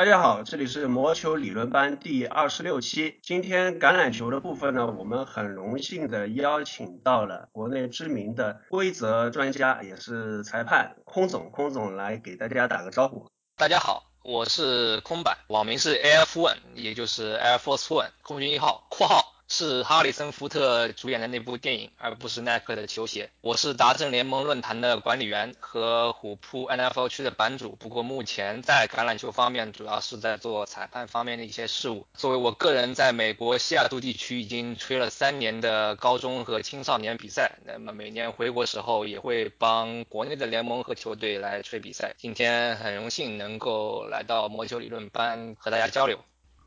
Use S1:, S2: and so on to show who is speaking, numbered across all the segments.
S1: 大家好，这里是魔球理论班第二十六期。今天橄榄球的部分呢，我们很荣幸的邀请到了国内知名的规则专家，也是裁判空总。空总来给大家打个招呼。
S2: 大家好，我是空板，网名是 Air Force One，也就是 Air Force One，空军一号（括号）。是哈里森·福特主演的那部电影，而不是耐克的球鞋。我是达阵联盟论坛的管理员和虎扑 NFL 区的版主，不过目前在橄榄球方面主要是在做裁判方面的一些事务。作为我个人在美国西雅图地区已经吹了三年的高中和青少年比赛，那么每年回国时候也会帮国内的联盟和球队来吹比赛。今天很荣幸能够来到魔球理论班和大家交流。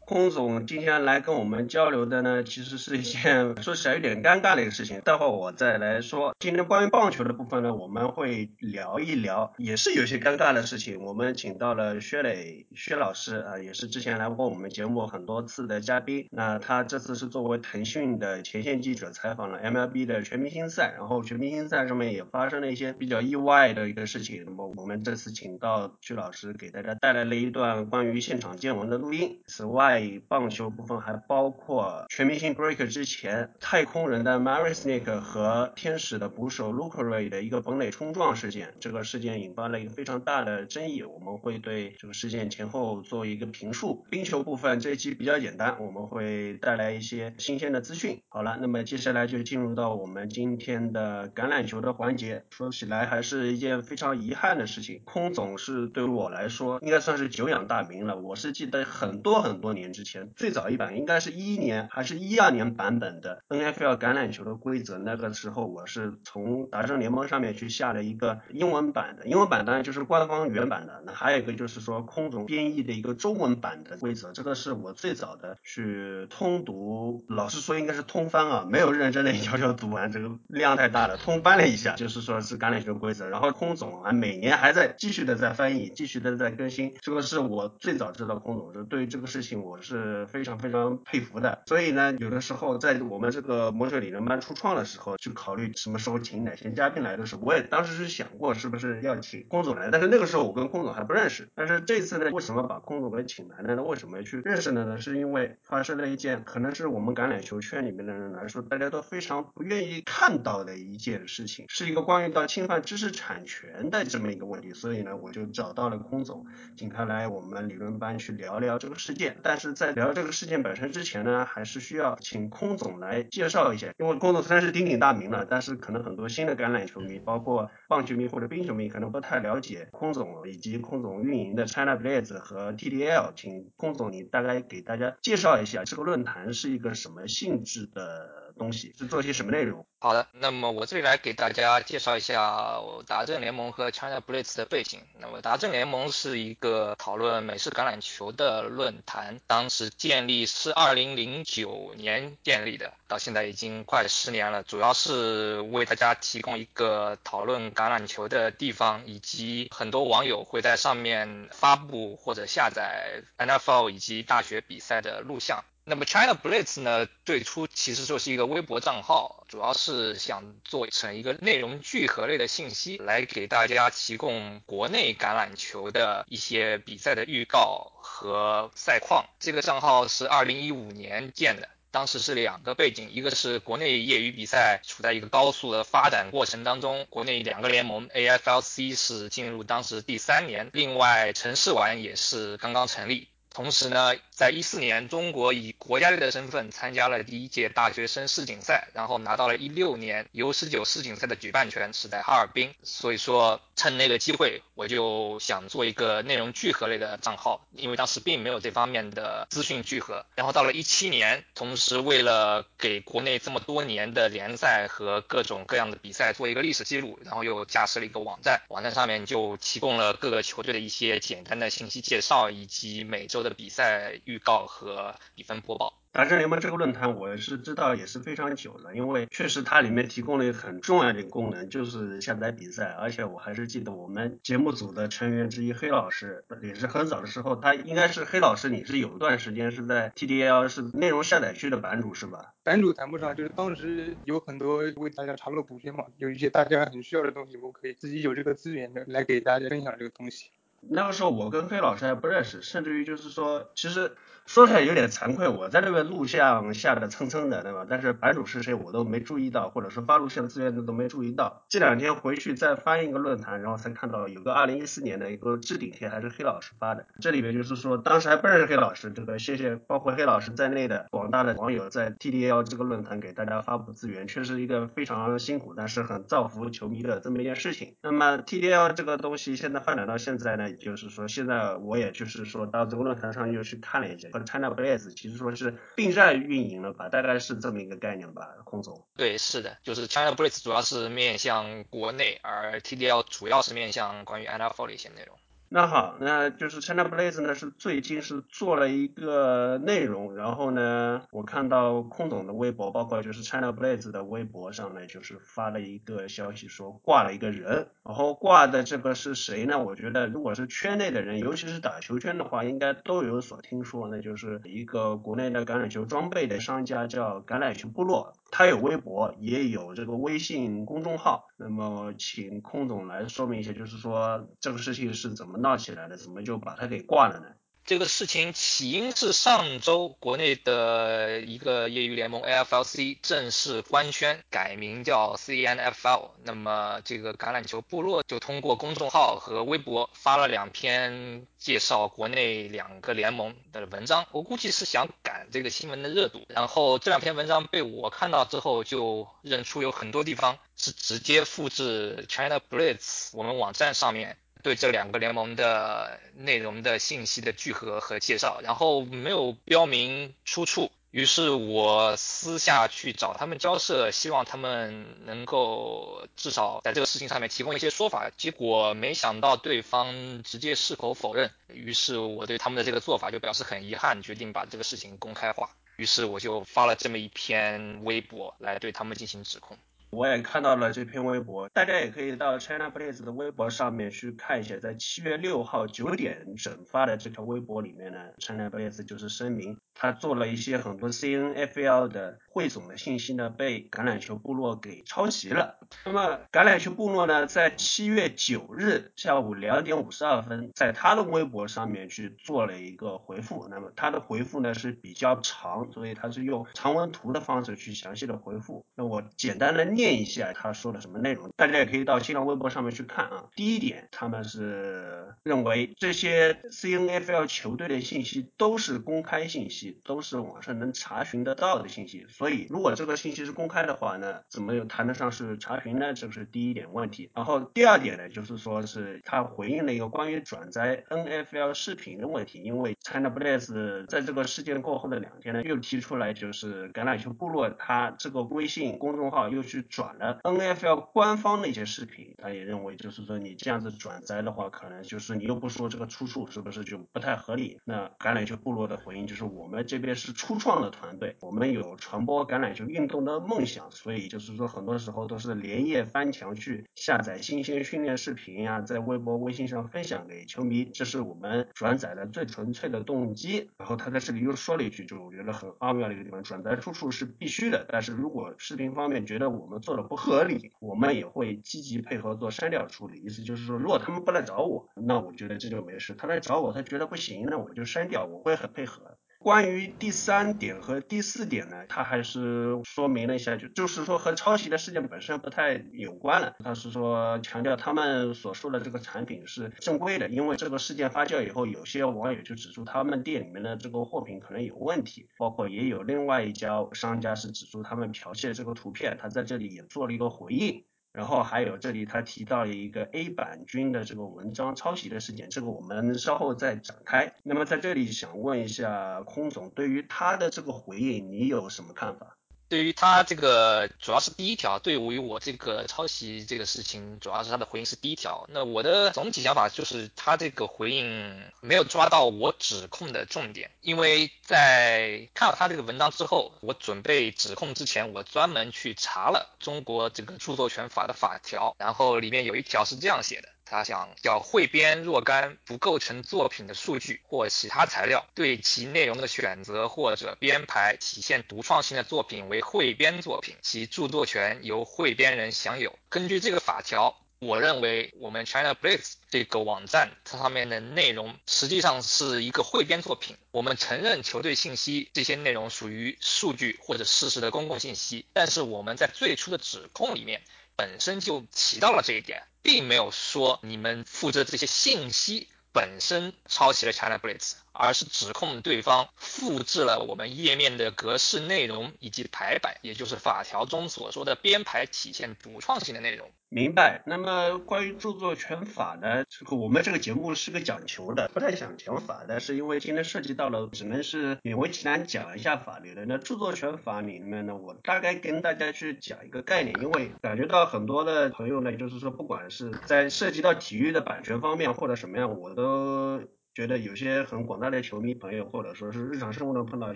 S1: 空总今天来跟我们交流的呢，其实是一件 说起来有点尴尬的一个事情，待会我再来说。今天关于棒球的部分呢，我们会聊一聊，也是有些尴尬的事情。我们请到了薛磊薛老师啊，也是之前来过我们节目很多次的嘉宾。那他这次是作为腾讯的前线记者采访了 MLB 的全明星赛，然后全明星赛上面也发生了一些比较意外的一个事情。那么我们这次请到薛老师给大家带来了一段关于现场见闻的录音。此外，在棒球部分还包括全明星 break 之前，太空人的 Marisnik 和天使的捕手 Lucroy 的一个本垒冲撞事件，这个事件引发了一个非常大的争议，我们会对这个事件前后做一个评述。冰球部分这一期比较简单，我们会带来一些新鲜的资讯。好了，那么接下来就进入到我们今天的橄榄球的环节。说起来还是一件非常遗憾的事情，空总是对于我来说应该算是久仰大名了，我是记得很多很多年。年之前最早一版应该是一一年还是一二年版本的 NFL 橄榄球的规则，那个时候我是从达阵联盟上面去下了一个英文版的，英文版当然就是官方原版的，那还有一个就是说空总编译的一个中文版的规则，这个是我最早的去通读，老实说应该是通翻啊，没有认真的一条条读完，这个量太大了，通翻了一下，就是说是橄榄球规则，然后空总啊每年还在继续的在翻译，继续的在更新，这个是我最早知道空总，就对于这个事情我。我是非常非常佩服的，所以呢，有的时候在我们这个魔术理论班初创的时候，去考虑什么时候请哪些嘉宾来的时候，我也当时是想过是不是要请空总来，但是那个时候我跟空总还不认识。但是这次呢，为什么把空总给请来了呢？为什么去认识了呢？是因为发生了一件可能是我们橄榄球圈里面的人来说，大家都非常不愿意看到的一件事情，是一个关于到侵犯知识产权的这么一个问题。所以呢，我就找到了空总，请他来我们理论班去聊聊这个事件。但是是在聊这个事件本身之前呢，还是需要请空总来介绍一下。因为空总虽然是鼎鼎大名了，但是可能很多新的橄榄球迷，包括棒球迷或者冰球迷，可能不太了解空总以及空总运营的 China Blades 和 TDL。请空总你大概给大家介绍一下这个论坛是一个什么性质的东西，是做些什么内容。
S2: 好的，那么我这里来给大家介绍一下达阵联盟和 China Blitz 的背景。那么达阵联盟是一个讨论美式橄榄球的论坛，当时建立是2009年建立的，到现在已经快十年了，主要是为大家提供一个讨论橄榄球的地方，以及很多网友会在上面发布或者下载 NFL 以及大学比赛的录像。那么 China Blitz 呢，最初其实就是一个微博账号，主要是想做成一个内容聚合类的信息，来给大家提供国内橄榄球的一些比赛的预告和赛况。这个账号是2015年建的，当时是两个背景，一个是国内业余比赛处在一个高速的发展过程当中，国内两个联盟 AFLC 是进入当时第三年，另外城市玩也是刚刚成立。同时呢，在一四年，中国以国家队的身份参加了第一届大学生世锦赛，然后拿到了一六年 U19 世锦赛的举办权，是在哈尔滨。所以说，趁那个机会，我就想做一个内容聚合类的账号，因为当时并没有这方面的资讯聚合。然后到了一七年，同时为了给国内这么多年的联赛和各种各样的比赛做一个历史记录，然后又架设了一个网站，网站上面就提供了各个球队的一些简单的信息介绍，以及每周。的比赛预告和比分播报。
S1: 达阵联盟这个论坛我是知道也是非常久了，因为确实它里面提供了一个很重要的功能，就是下载比赛。而且我还是记得我们节目组的成员之一黑老师，也是很早的时候，他应该是黑老师，你是有一段时间是在 TDL 是内容下载区的版主是吧？
S3: 版主谈不上，就是当时有很多为大家查漏补缺嘛，有一些大家很需要的东西，我可以自己有这个资源的来给大家分享这个东西。
S1: 那个时候我跟黑老师还不认识，甚至于就是说，其实。说起来有点惭愧，我在这个录像下的蹭蹭的，对吧？但是版主是谁我都没注意到，或者说发录像的资源的都没注意到。这两天回去再翻一个论坛，然后才看到有个二零一四年的一个置顶贴，还是黑老师发的。这里面就是说，当时还不认识黑老师，这个谢谢包括黑老师在内的广大的网友在 TDL 这个论坛给大家发布资源，确实一个非常辛苦，但是很造福球迷的这么一件事情。那么 TDL 这个东西现在发展到现在呢，就是说现在我也就是说到这个论坛上又去看了一下。和 China Blaze 其实说是并站运营了吧，大概是这么一个概念吧，孔总。
S2: 对，是的，就是 China Blaze 主要是面向国内，而 TDL 主要是面向关于 NFL 的一些内容。
S1: 那好，那就是 China Blaze 呢是最近是做了一个内容，然后呢，我看到空总的微博，包括就是 China Blaze 的微博上呢，就是发了一个消息说挂了一个人，然后挂的这个是谁呢？我觉得如果是圈内的人，尤其是打球圈的话，应该都有所听说，那就是一个国内的橄榄球装备的商家叫橄榄球部落。他有微博，也有这个微信公众号。那么，请空总来说明一下，就是说这个事情是怎么闹起来的，怎么就把他给挂了呢？
S2: 这个事情起因是上周国内的一个业余联盟 AFLC 正式官宣改名叫 CNFL，那么这个橄榄球部落就通过公众号和微博发了两篇介绍国内两个联盟的文章，我估计是想赶这个新闻的热度。然后这两篇文章被我看到之后，就认出有很多地方是直接复制 China Blitz 我们网站上面。对这两个联盟的内容的信息的聚合和介绍，然后没有标明出处，于是我私下去找他们交涉，希望他们能够至少在这个事情上面提供一些说法。结果没想到对方直接矢口否认，于是我对他们的这个做法就表示很遗憾，决定把这个事情公开化。于是我就发了这么一篇微博来对他们进行指控。
S1: 我也看到了这篇微博，大家也可以到 China Blaze 的微博上面去看一下，在七月六号九点整发的这条微博里面呢，China Blaze 就是声明，他做了一些很多 CNFL 的汇总的信息呢，被橄榄球部落给抄袭了。那么橄榄球部落呢，在七月九日下午两点五十二分，在他的微博上面去做了一个回复。那么他的回复呢是比较长，所以他是用长文图的方式去详细的回复。那我简单的念。念一下他说的什么内容，大家也可以到新浪微博上面去看啊。第一点，他们是认为这些 CNFL 球队的信息都是公开信息，都是网上能查询得到的信息。所以，如果这个信息是公开的话呢，怎么又谈得上是查询呢？这个是第一点问题。然后第二点呢，就是说是他回应了一个关于转载 NFL 视频的问题，因为 China Blaze 在这个事件过后的两天呢，又提出来就是橄榄球部落他这个微信公众号又去。转了 NFL 官方的一些视频，他也认为就是说你这样子转载的话，可能就是你又不说这个出处，是不是就不太合理？那橄榄球部落的回应就是我们这边是初创的团队，我们有传播橄榄球运动的梦想，所以就是说很多时候都是连夜翻墙去下载新鲜训练视频呀，在微博、微信上分享给球迷，这是我们转载的最纯粹的动机。然后他在这里又说了一句，就我觉得很奥妙的一个地方，转载出处是必须的，但是如果视频方面觉得我们做的不合理，我们也会积极配合做删掉处理。意思就是说，如果他们不来找我，那我觉得这就没事；他来找我，他觉得不行，那我就删掉，我会很配合。关于第三点和第四点呢，他还是说明了一下，就就是说和抄袭的事件本身不太有关了。他是说强调他们所说的这个产品是正规的，因为这个事件发酵以后，有些网友就指出他们店里面的这个货品可能有问题，包括也有另外一家商家是指出他们剽窃这个图片，他在这里也做了一个回应。然后还有这里他提到了一个 A 版君的这个文章抄袭的事件，这个我们稍后再展开。那么在这里想问一下空总，对于他的这个回应，你有什么看法？
S2: 对于他这个主要是第一条，对于我这个抄袭这个事情，主要是他的回应是第一条。那我的总体想法就是他这个回应没有抓到我指控的重点，因为在看到他这个文章之后，我准备指控之前，我专门去查了中国这个著作权法的法条，然后里面有一条是这样写的。他想叫汇编若干不构成作品的数据或其他材料，对其内容的选择或者编排体现独创性的作品为汇编作品，其著作权由汇编人享有。根据这个法条。我认为我们 China Blitz 这个网站，它上面的内容实际上是一个汇编作品。我们承认球队信息这些内容属于数据或者事实的公共信息，但是我们在最初的指控里面本身就提到了这一点，并没有说你们复制这些信息。本身抄袭了 China Blitz，而是指控对方复制了我们页面的格式内容以及排版，也就是法条中所说的编排体现独创性的内容。
S1: 明白。那么关于著作权法呢？这个我们这个节目是个讲求的，不太想讲法的，是因为今天涉及到了，只能是勉为其难讲一下法律的。那著作权法里面呢，我大概跟大家去讲一个概念，因为感觉到很多的朋友呢，就是说不管是在涉及到体育的版权方面或者什么样，我都。觉得有些很广大的球迷朋友，或者说是日常生活中碰到一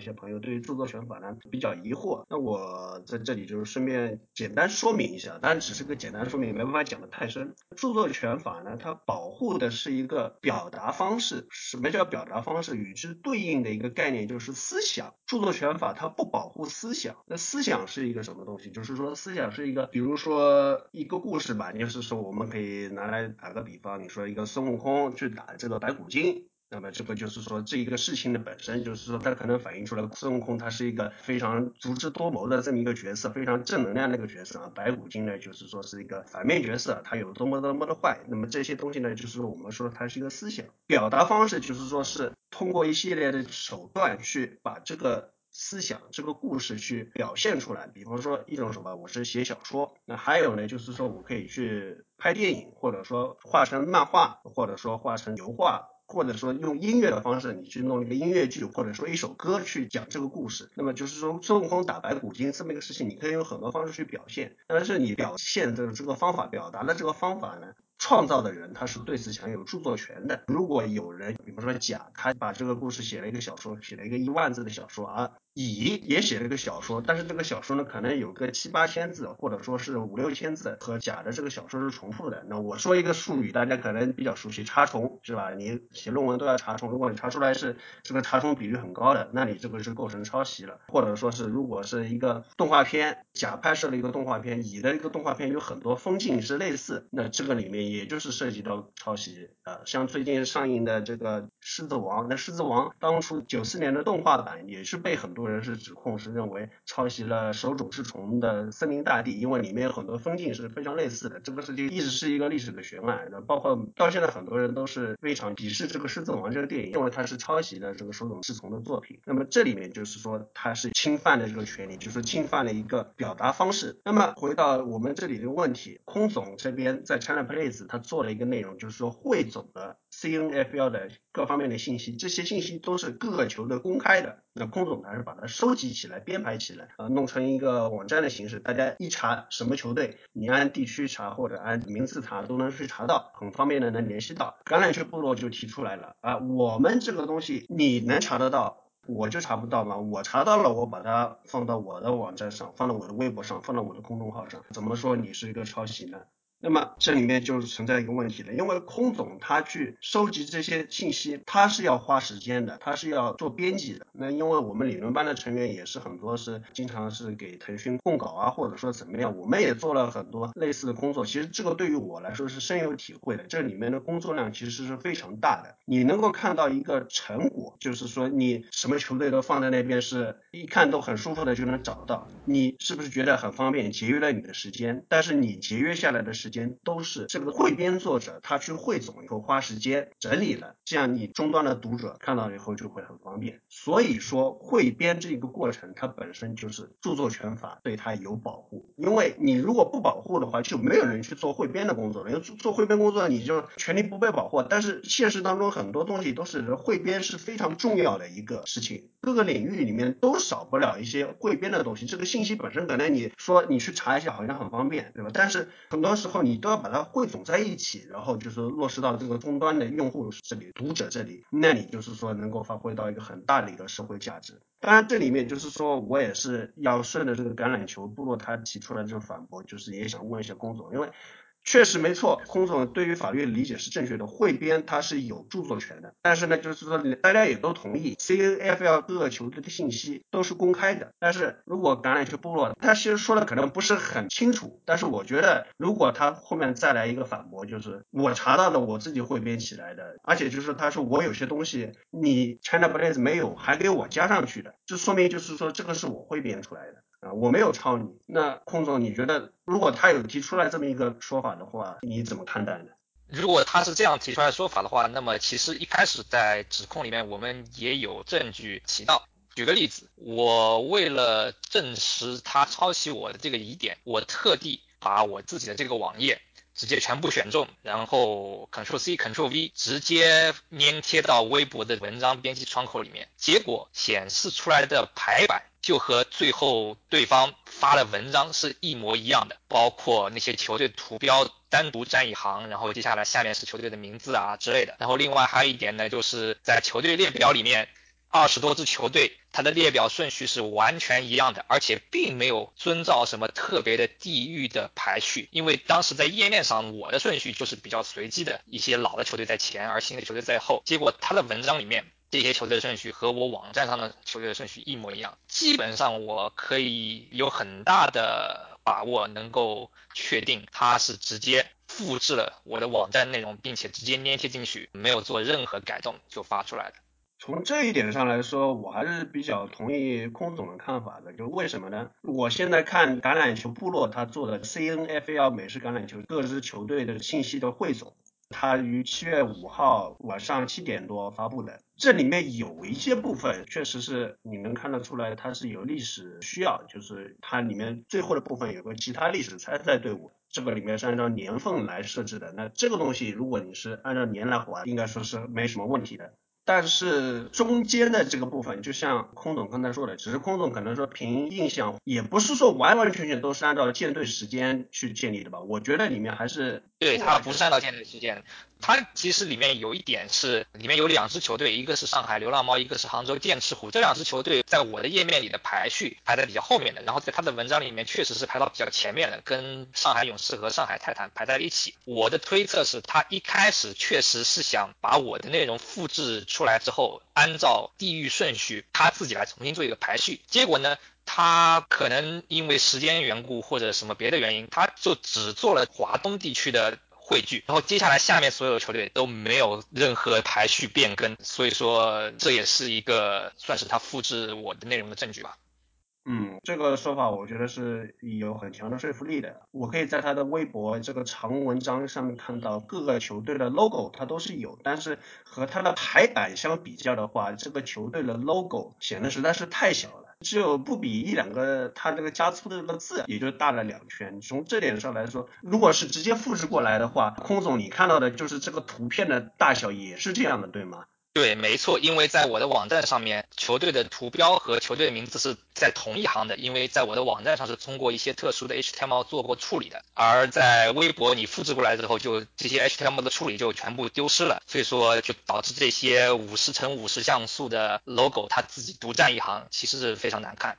S1: 些朋友，对于著作权法呢比较疑惑。那我在这里就是顺便简单说明一下，当然只是个简单说明，没办法讲的太深。著作权法呢，它保护的是一个表达方式。什么叫表达方式？与之对应的一个概念就是思想。著作权法它不保护思想。那思想是一个什么东西？就是说思想是一个，比如说一个故事吧，就是说我们可以拿来打个比方，你说一个孙悟空去打这个白骨精。那么这个就是说，这一个事情的本身就是说，它可能反映出来孙悟空他是一个非常足智多谋的这么一个角色，非常正能量的一个角色啊。白骨精呢，就是说是一个反面角色，他有多么多么的坏。那么这些东西呢，就是我们说它是一个思想表达方式，就是说是通过一系列的手段去把这个思想、这个故事去表现出来。比方说一种什么，我是写小说，那还有呢，就是说我可以去拍电影，或者说画成漫画，或者说画成油画。或者说用音乐的方式，你去弄一个音乐剧，或者说一首歌去讲这个故事，那么就是说孙悟空打白骨精这么一个事情，你可以用很多方式去表现，但是你表现的这个方法，表达的这个方法呢？创造的人他是对此享有著作权的。如果有人，比如说甲，他把这个故事写了一个小说，写了一个一万字的小说，啊乙也写了一个小说，但是这个小说呢，可能有个七八千字，或者说是五六千字，和甲的这个小说是重复的。那我说一个术语，大家可能比较熟悉，查重是吧？你写论文都要查重，如果你查出来是这个查重比率很高的，那你这个是构成抄袭了。或者说是如果是一个动画片，甲拍摄了一个动画片，乙的一个动画片有很多风景是类似，那这个里面。也就是涉及到抄袭啊，像最近上映的这个《狮子王》，那《狮子王》当初九四年的动画版也是被很多人是指控是认为抄袭了手冢治虫的《森林大地》，因为里面有很多风景是非常类似的。这个事情一直是一个历史的悬案，那包括到现在很多人都是非常鄙视这个《狮子王》这个电影，因为它是抄袭了这个手冢治虫的作品。那么这里面就是说它是侵犯了这个权利，就是侵犯了一个表达方式。那么回到我们这里的问题，空总这边在 China Place。他做了一个内容，就是说汇总了 CNFL 的各方面的信息，这些信息都是各个球队公开的。那空总他是把它收集起来、编排起来，呃，弄成一个网站的形式，大家一查什么球队，你按地区查或者按名字查都能去查到，很方便的能联系到。橄榄球部落就提出来了啊，我们这个东西你能查得到，我就查不到吗？我查到了，我把它放到我的网站上，放到我的微博上，放到我的公众号上，怎么说你是一个抄袭呢？那么这里面就是存在一个问题了，因为空总他去收集这些信息，他是要花时间的，他是要做编辑的。那因为我们理论班的成员也是很多是经常是给腾讯供稿啊，或者说怎么样，我们也做了很多类似的工作。其实这个对于我来说是深有体会的，这里面的工作量其实是非常大的。你能够看到一个成果，就是说你什么球队都放在那边，是一看都很舒服的就能找到，你是不是觉得很方便，节约了你的时间？但是你节约下来的时时间都是这个汇编作者他去汇总以后花时间整理了，这样你终端的读者看到以后就会很方便。所以说汇编这个过程它本身就是著作权法对它有保护，因为你如果不保护的话，就没有人去做汇编的工作了。因为做汇编工作你就权利不被保护。但是现实当中很多东西都是汇编是非常重要的一个事情，各个领域里面都少不了一些汇编的东西。这个信息本身可能你说你去查一下好像很方便，对吧？但是很多时候。你都要把它汇总在一起，然后就是落实到这个终端的用户这里、读者这里，那你就是说能够发挥到一个很大的一个社会价值。当然，这里面就是说我也是要顺着这个橄榄球部落他提出来这个反驳，就是也想问一下龚总，因为确实没错，空总对于法律理解是正确的，汇编他是有著作权的。但是呢，就是说大家也都同意，CNFL 各个球队的信息都是公开的。但是如果橄榄球部落他其实说的可能不是很清楚，但是我觉得如果他后面再来一个反驳，就是我查到的我自己汇编起来的，而且就是他说我有些东西你 China Blaze 没有，还给我加上去的，这说明就是说这个是我汇编出来的。啊，我没有抄你。那空总，你觉得如果他有提出来这么一个说法的话，你怎么看待呢？
S2: 如果他是这样提出来说法的话，那么其实一开始在指控里面我们也有证据提到。举个例子，我为了证实他抄袭我的这个疑点，我特地把我自己的这个网页。直接全部选中，然后 Ctrl C Ctrl V 直接粘贴到微博的文章编辑窗口里面，结果显示出来的排版就和最后对方发的文章是一模一样的，包括那些球队图标单独占一行，然后接下来下面是球队的名字啊之类的。然后另外还有一点呢，就是在球队列表里面。二十多支球队，它的列表顺序是完全一样的，而且并没有遵照什么特别的地域的排序。因为当时在页面上，我的顺序就是比较随机的，一些老的球队在前，而新的球队在后。结果他的文章里面这些球队的顺序和我网站上的球队的顺序一模一样，基本上我可以有很大的把握能够确定他是直接复制了我的网站内容，并且直接粘贴进去，没有做任何改动就发出来的。
S1: 从这一点上来说，我还是比较同意空总的看法的。就是为什么呢？我现在看橄榄球部落他做的 CNFL 美式橄榄球各支球队的信息的汇总，它于七月五号晚上七点多发布的。这里面有一些部分确实是你能看得出来，它是有历史需要，就是它里面最后的部分有个其他历史参赛队伍，这个里面是按照年份来设置的。那这个东西如果你是按照年来还，应该说是没什么问题的。但是中间的这个部分，就像空总刚才说的，只是空总可能说凭印象，也不是说完完全全都是按照建队时间去建立的吧？我觉得里面还是
S2: 对它不是按照建队时间。它其实里面有一点是，里面有两支球队，一个是上海流浪猫，一个是杭州剑齿虎。这两支球队在我的页面里的排序排在比较后面的，然后在他的文章里面确实是排到比较前面的，跟上海勇士和上海泰坦排在了一起。我的推测是他一开始确实是想把我的内容复制出来之后，按照地域顺序他自己来重新做一个排序。结果呢，他可能因为时间缘故或者什么别的原因，他就只做了华东地区的。汇聚，然后接下来下面所有的球队都没有任何排序变更，所以说这也是一个算是他复制我的内容的证据吧。
S1: 嗯，这个说法我觉得是有很强的说服力的。我可以在他的微博这个长文章上面看到各个球队的 logo，它都是有，但是和它的排版相比较的话，这个球队的 logo 显得实在是太小了。只有不比一两个，它这个加粗的这个字也就大了两圈。从这点上来说，如果是直接复制过来的话，空总你看到的就是这个图片的大小也是这样的，对吗？
S2: 对，没错，因为在我的网站上面，球队的图标和球队名字是在同一行的，因为在我的网站上是通过一些特殊的 HTML 做过处理的，而在微博你复制过来之后，就这些 HTML 的处理就全部丢失了，所以说就导致这些五十乘五十像素的 logo 它自己独占一行，其实是非常难看。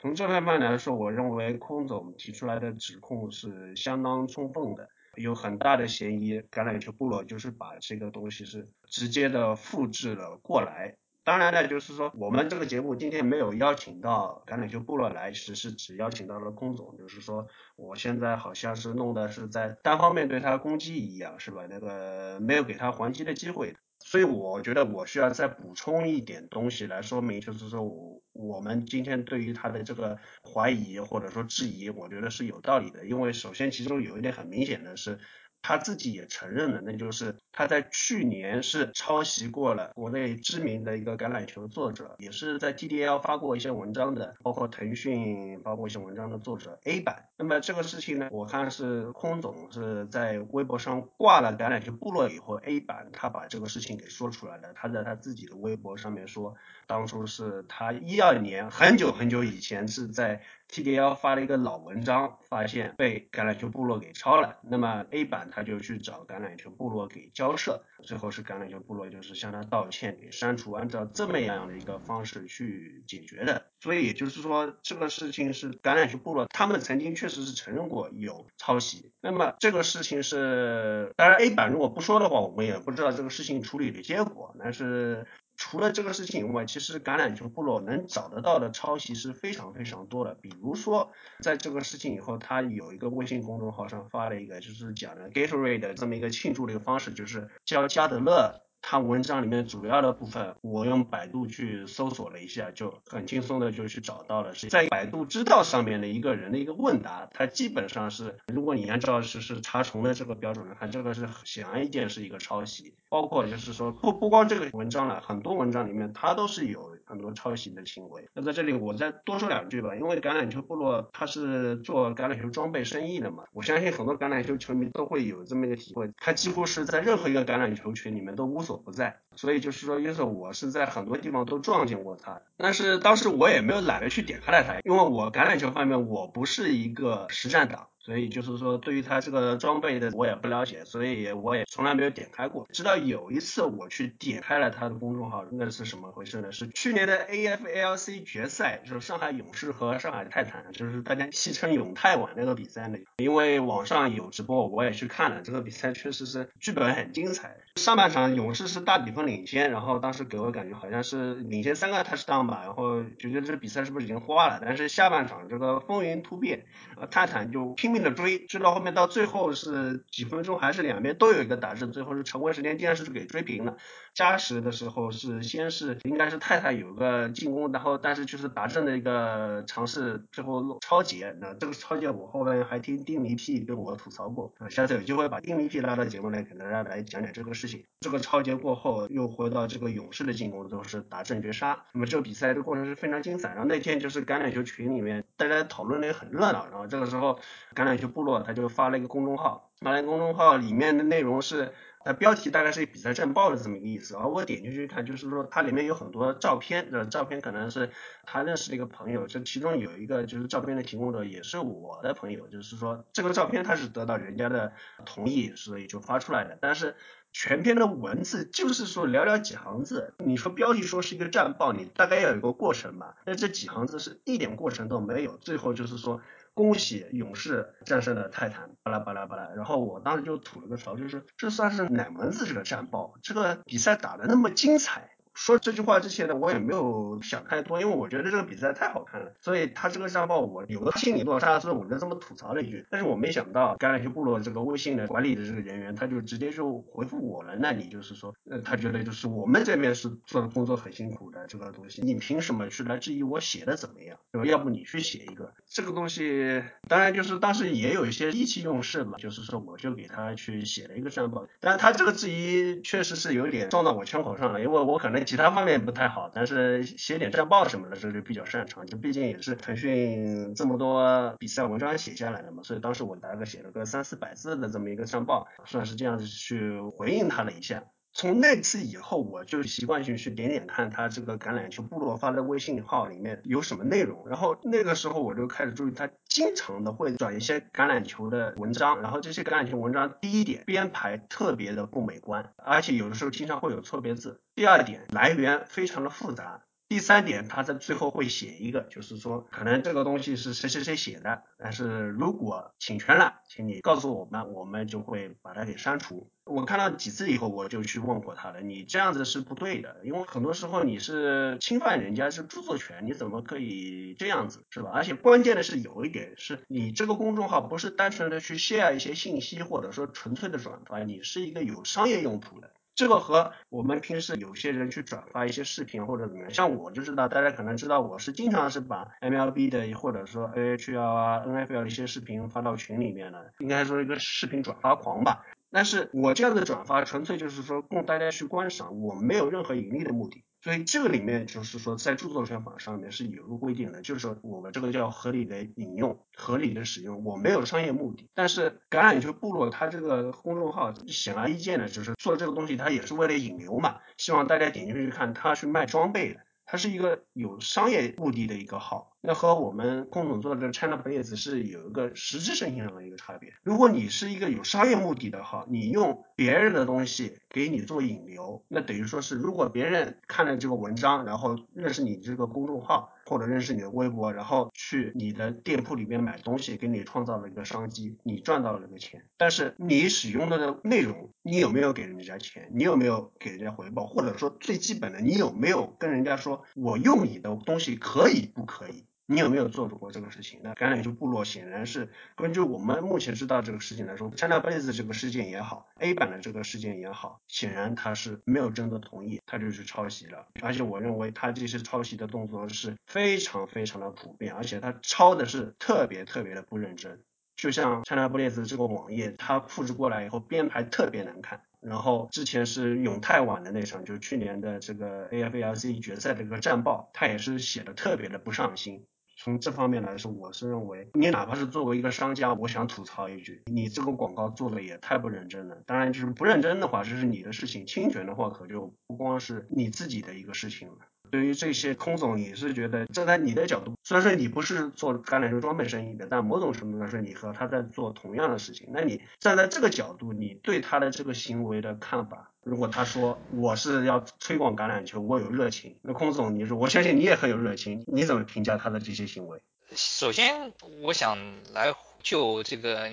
S1: 从这方面来说，我认为空总提出来的指控是相当充分的。有很大的嫌疑，橄榄球部落就是把这个东西是直接的复制了过来。当然呢，就是说我们这个节目今天没有邀请到橄榄球部落来，只是只邀请到了空总，就是说我现在好像是弄的是在单方面对他攻击一样，是吧？那个没有给他还击的机会。所以我觉得我需要再补充一点东西来说明，就是说我我们今天对于他的这个怀疑或者说质疑，我觉得是有道理的。因为首先其中有一点很明显的是。他自己也承认了，那就是他在去年是抄袭过了国内知名的一个橄榄球作者，也是在 TDL 发过一些文章的，包括腾讯包括一些文章的作者 A 版。那么这个事情呢，我看是空总是在微博上挂了橄榄球部落以后，A 版他把这个事情给说出来了。他在他自己的微博上面说，当初是他一二年很久很久以前是在 TDL 发了一个老文章，发现被橄榄球部落给抄了。那么 A 版他就去找橄榄球部落给交涉，最后是橄榄球部落就是向他道歉，给删除，按照这么样的一个方式去解决的。所以也就是说，这个事情是橄榄球部落他们曾经确实是承认过有抄袭。那么这个事情是，当然 A 版如果不说的话，我们也不知道这个事情处理的结果。但是除了这个事情以外，其实橄榄球部落能找得到的抄袭是非常非常多的。比如说，在这个事情以后，他有一个微信公众号上发了一个，就是讲的 Gatorade 的这么一个庆祝的一个方式，就是叫加德勒。他文章里面主要的部分，我用百度去搜索了一下，就很轻松的就去找到了，是在百度知道上面的一个人的一个问答，他基本上是，如果你按照是是查重的这个标准来看，这个是显而易见是一个抄袭，包括就是说不不光这个文章了，很多文章里面它都是有很多抄袭的行为。那在这里我再多说两句吧，因为橄榄球部落它是做橄榄球装备生意的嘛，我相信很多橄榄球球迷都会有这么一个体会，他几乎是在任何一个橄榄球群里面都无所不在，所以就是说，因此我是在很多地方都撞见过他，但是当时我也没有懒得去点开了他，因为我橄榄球方面我不是一个实战党。所以就是说，对于他这个装备的我也不了解，所以我也从来没有点开过。直到有一次我去点开了他的公众号，那是什么回事呢？是去年的 AFLC 决赛，就是上海勇士和上海泰坦，就是大家戏称永泰晚那个比赛呢。因为网上有直播，我也去看了，这个比赛确实是剧本很精彩。上半场勇士是大比分领先，然后当时给我感觉好像是领先三个太时档吧，然后觉得这比赛是不是已经花了？但是下半场这个风云突变，呃，泰坦就拼。命的追，追到后面到最后是几分钟，还是两边都有一个打阵，最后是常规时间竟然是给追平了。加时的时候是先是应该是太太有个进攻，然后但是就是打阵的一个尝试，最后超节。那这个超节我后面还听丁尼 P 跟我吐槽过，下次有机会把丁尼 P 拉到节目来给大家来讲讲这个事情。这个超节过后又回到这个勇士的进攻，都是打阵绝杀。那么这个比赛的过程是非常精彩。然后那天就是橄榄球群里面大家讨论的也很热闹。然后这个时候橄榄球部落他就发了一个公众号，发了一个公众号里面的内容是。呃，标题大概是比赛战报的这么一个意思，而我点进去看，就是说它里面有很多照片，这照片可能是他认识的一个朋友，这其中有一个就是照片的提供者也是我的朋友，就是说这个照片他是得到人家的同意，所以就发出来的，但是全篇的文字就是说寥寥几行字，你说标题说是一个战报，你大概要有个过程吧，那这几行字是一点过程都没有，最后就是说。恭喜勇士战胜了泰坦，巴拉巴拉巴拉。然后我当时就吐了个槽，就是这算是哪门子这个战报？这个比赛打得那么精彩。说这句话之前呢，我也没有想太多，因为我觉得这个比赛太好看了，所以他这个战报我有个心理落差，所以我就这么吐槽了一句。但是我没想到橄榄球部落这个微信的管理的这个人员，他就直接就回复我了。那你就是说，呃，他觉得就是我们这边是做的工作很辛苦的这个东西，你凭什么去来质疑我写的怎么样？对吧？要不你去写一个这个东西，当然就是当时也有一些意气用事嘛，就是说我就给他去写了一个战报，但是他这个质疑确实是有点撞到我枪口上了，因为我可能。其他方面不太好，但是写点战报什么的，这就比较擅长。就毕竟也是腾讯这么多比赛文章写下来的嘛，所以当时我大概写了个三四百字的这么一个战报，算是这样子去回应他了一下。从那次以后，我就习惯性去点点看他这个橄榄球部落发的微信号里面有什么内容，然后那个时候我就开始注意，他经常的会转一些橄榄球的文章，然后这些橄榄球文章，第一点编排特别的不美观，而且有的时候经常会有错别字；第二点来源非常的复杂。第三点，他在最后会写一个，就是说可能这个东西是谁谁谁写的，但是如果侵权了，请你告诉我们，我们就会把它给删除。我看到几次以后，我就去问过他了，你这样子是不对的，因为很多时候你是侵犯人家是著作权，你怎么可以这样子，是吧？而且关键的是有一点是你这个公众号不是单纯的去 share 一些信息，或者说纯粹的转发，你是一个有商业用途的。这个和我们平时有些人去转发一些视频或者怎么样，像我就知道，大家可能知道我是经常是把 MLB 的或者说 AHL 啊 NFL 的一些视频发到群里面的，应该说一个视频转发狂吧。但是我这样的转发纯粹就是说供大家去观赏，我没有任何盈利的目的。所以这个里面就是说，在著作权法上面是有个规定的，就是说我们这个叫合理的引用、合理的使用，我没有商业目的。但是橄榄球部落它这个公众号显而易见的就是做这个东西，它也是为了引流嘛，希望大家点进去看，它是卖装备的，它是一个有商业目的的一个号。那和我们空总做的这个 China Blaze 是有一个实质性上的一个差别。如果你是一个有商业目的的哈，你用别人的东西给你做引流，那等于说是如果别人看了这个文章，然后认识你这个公众号或者认识你的微博，然后去你的店铺里面买东西，给你创造了一个商机，你赚到了这个钱。但是你使用的内容，你有没有给人家钱？你有没有给人家回报？或者说最基本的，你有没有跟人家说我用你的东西可以不可以？你有没有做主过这个事情？那橄榄球部落显然是根据我们目前知道这个事情来说，China Blaze 这个事件也好，A 版的这个事件也好，显然他是没有征得同意，他就是抄袭了。而且我认为他这些抄袭的动作是非常非常的普遍，而且他抄的是特别特别的不认真。就像 China Blaze 这个网页，它复制过来以后编排特别难看。然后之前是永泰网的那场，就是去年的这个 AFLC 决赛的这个战报，它也是写的特别的不上心。从这方面来说，我是认为，你哪怕是作为一个商家，我想吐槽一句，你这个广告做的也太不认真了。当然，就是不认真的话，这是你的事情；侵权的话，可就不光是你自己的一个事情了。对于这些空总，你是觉得站在你的角度，虽然说你不是做橄榄球装备生意的，但某种程度上说，你和他在做同样的事情。那你站在这个角度，你对他的这个行为的看法？如果他说我是要推广橄榄球，我有热情，那空总，你说我相信你也很有热情，你怎么评价他的这些行为？
S2: 首先，我想来就这个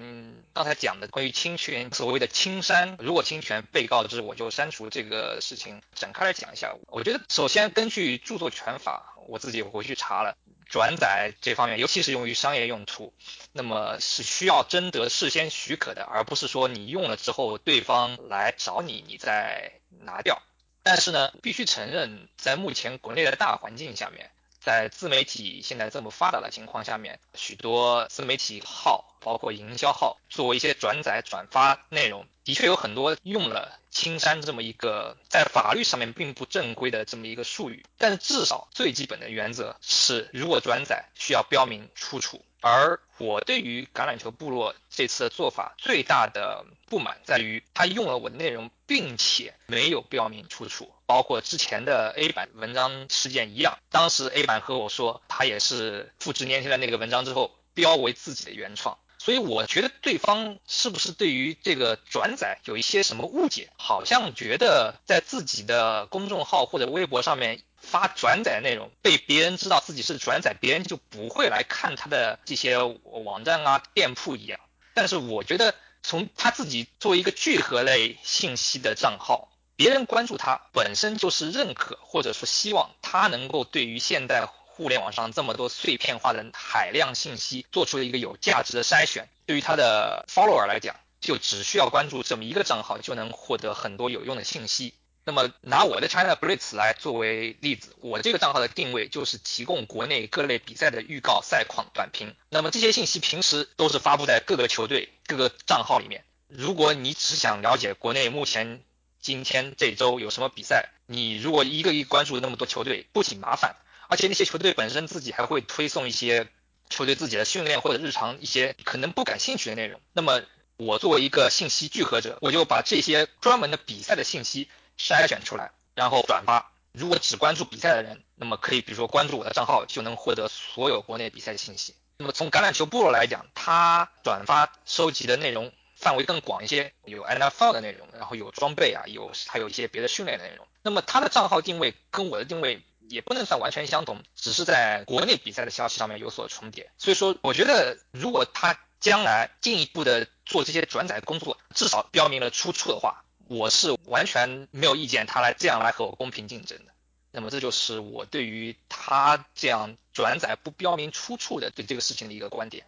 S2: 刚才讲的关于侵权，所谓的侵删，如果侵权被告知我就删除这个事情，展开来讲一下。我觉得首先根据著作权法，我自己回去查了。转载这方面，尤其是用于商业用途，那么是需要征得事先许可的，而不是说你用了之后对方来找你，你再拿掉。但是呢，必须承认，在目前国内的大环境下面，在自媒体现在这么发达的情况下面，许多自媒体号，包括营销号，做一些转载转发内容，的确有很多用了。青山这么一个在法律上面并不正规的这么一个术语，但是至少最基本的原则是，如果转载需要标明出处。而我对于橄榄球部落这次的做法最大的不满在于，他用了我的内容，并且没有标明出处，包括之前的 A 版文章事件一样，当时 A 版和我说他也是复制粘贴了那个文章之后，标为自己的原创。所以我觉得对方是不是对于这个转载有一些什么误解？好像觉得在自己的公众号或者微博上面发转载内容，被别人知道自己是转载，别人就不会来看他的这些网站啊、店铺一样。但是我觉得从他自己作为一个聚合类信息的账号，别人关注他本身就是认可或者说希望他能够对于现代。互联网上这么多碎片化的海量信息，做出一个有价值的筛选。对于他的 follower 来讲，就只需要关注这么一个账号，就能获得很多有用的信息。那么拿我的 China Blitz 来作为例子，我这个账号的定位就是提供国内各类比赛的预告、赛况、短评。那么这些信息平时都是发布在各个球队、各个账号里面。如果你只想了解国内目前今天这周有什么比赛，你如果一个一关注那么多球队，不仅麻烦。而且那些球队本身自己还会推送一些球队自己的训练或者日常一些可能不感兴趣的内容。那么我作为一个信息聚合者，我就把这些专门的比赛的信息筛选出来，然后转发。如果只关注比赛的人，那么可以比如说关注我的账号，就能获得所有国内比赛的信息。那么从橄榄球部落来讲，他转发收集的内容范围更广一些，有 NFL 的内容，然后有装备啊，有还有一些别的训练的内容。那么他的账号定位跟我的定位。也不能算完全相同，只是在国内比赛的消息上面有所重叠。所以说，我觉得如果他将来进一步的做这些转载工作，至少标明了出处的话，我是完全没有意见他来这样来和我公平竞争的。那么这就是我对于他这样转载不标明出处的对这个事情的一个观点。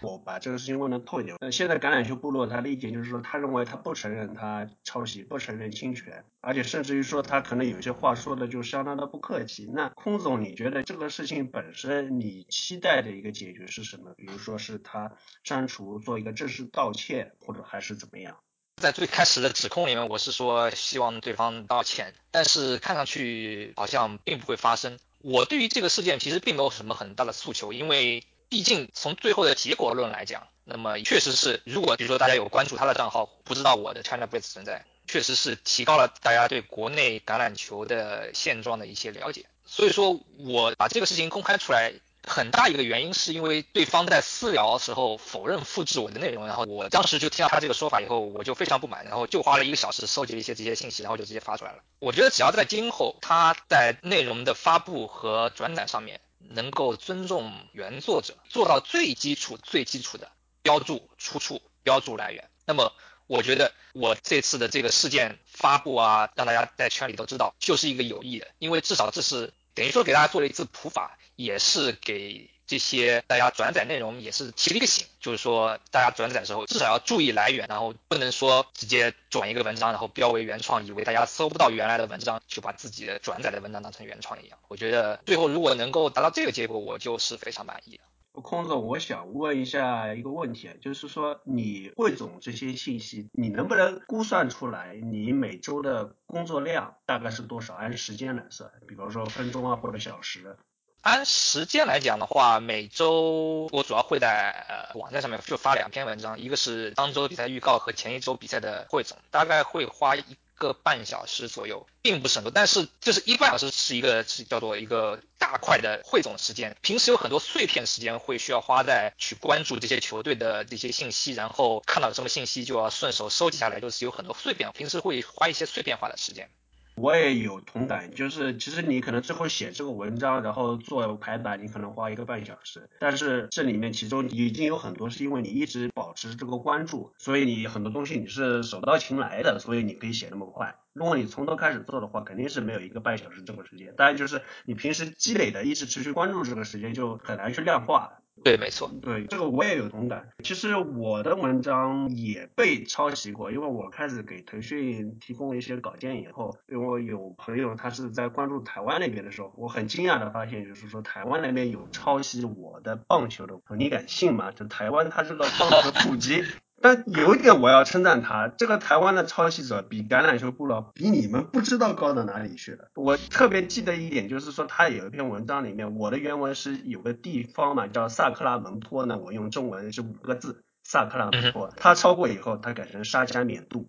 S1: 我把这个事情问的透一点。现在橄榄球部落他的意见就是说，他认为他不承认他抄袭，不承认侵权，而且甚至于说他可能有些话说的就相当的不客气。那空总，你觉得这个事情本身你期待的一个解决是什么？比如说是他删除，做一个正式道歉，或者还是怎么样？
S2: 在最开始的指控里面，我是说希望对方道歉，但是看上去好像并不会发生。我对于这个事件其实并没有什么很大的诉求，因为。毕竟从最后的结果论来讲，那么确实是，如果比如说大家有关注他的账号，不知道我的 China Blitz 存在，确实是提高了大家对国内橄榄球的现状的一些了解。所以说我把这个事情公开出来，很大一个原因是因为对方在私聊时候否认复制我的内容，然后我当时就听到他这个说法以后，我就非常不满，然后就花了一个小时收集了一些这些信息，然后就直接发出来了。我觉得只要在今后他在内容的发布和转载上面能够尊重原作者，做到最基础、最基础的标注出处、标注来源，那么我觉得我这次的这个事件发布啊，让大家在圈里都知道，就是一个有益的，因为至少这是。等于说给大家做了一次普法，也是给这些大家转载内容也是提了一个醒，就是说大家转载的时候至少要注意来源，然后不能说直接转一个文章，然后标为原创，以为大家搜不到原来的文章，就把自己的转载的文章当成原创一样。我觉得最后如果能够达到这个结果，我就是非常满意的。
S1: 空总，我想问一下一个问题啊，就是说你汇总这些信息，你能不能估算出来你每周的工作量大概是多少？按时间来算，比方说分钟啊或者小时。
S2: 按时间来讲的话，每周我主要会在呃网站上面就发两篇文章，一个是当周比赛预告和前一周比赛的汇总，大概会花一。个半小时左右，并不是很多，但是就是一半小时是一个是叫做一个大块的汇总时间。平时有很多碎片时间会需要花在去关注这些球队的这些信息，然后看到什么信息就要顺手收集下来，就是有很多碎片，平时会花一些碎片化的时间。
S1: 我也有同感，就是其实你可能最后写这个文章，然后做排版，你可能花一个半小时，但是这里面其中已经有很多是因为你一直保持这个关注，所以你很多东西你是手到擒来的，所以你可以写那么快。如果你从头开始做的话，肯定是没有一个半小时这个时间。当然就是你平时积累的一直持续关注这个时间就很难去量化。
S2: 对，没错，
S1: 对这个我也有同感。其实我的文章也被抄袭过，因为我开始给腾讯提供了一些稿件以后，因为我有朋友他是在关注台湾那边的时候，我很惊讶的发现，就是说台湾那边有抄袭我的棒球的，你敢信吗？就台湾它是个棒球普及。但有一点我要称赞他，这个台湾的抄袭者比橄榄球部落比你们不知道高到哪里去了。我特别记得一点，就是说他有一篇文章里面，我的原文是有个地方嘛，叫萨克拉门托呢，我用中文是五个字，萨克拉门托。他抄过以后，他改成沙加缅度。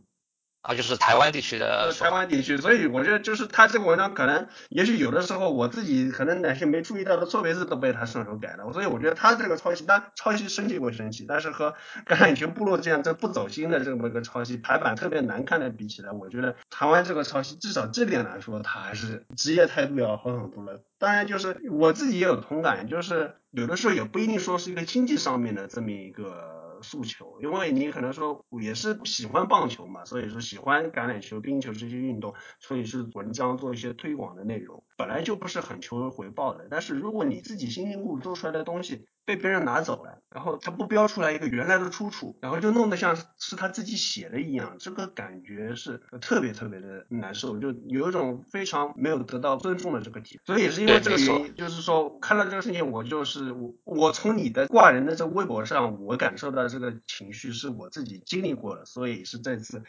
S2: 啊，就是台湾地区的
S1: 台湾地区，所以我觉得就是他这个文章可能，也许有的时候我自己可能哪些没注意到的错别字都被他顺手改了，所以我觉得他这个抄袭，但抄袭生气归生气，但是和橄榄球部落这样这不走心的这么一个抄袭，排版特别难看的比起来，我觉得台湾这个抄袭至少这点来说，他还是职业态度要好很多了。当然就是我自己也有同感，就是有的时候也不一定说是一个经济上面的这么一个。诉求，因为你可能说也是喜欢棒球嘛，所以说喜欢橄榄球、冰球这些运动，所以是文章做一些推广的内容，本来就不是很求回报的。但是如果你自己辛辛苦苦做出来的东西被别人拿走了，然后他不标出来一个原来的出处，然后就弄得像是他自己写的一样，这个感觉是特别特别的难受，就有一种非常没有得到尊重的这个体。所以也是因为这个原因，就是说看到这个事情，我就是我我从你的挂人的这个微博上，我感受到。这个情绪是我自己经历过的，所以是这次。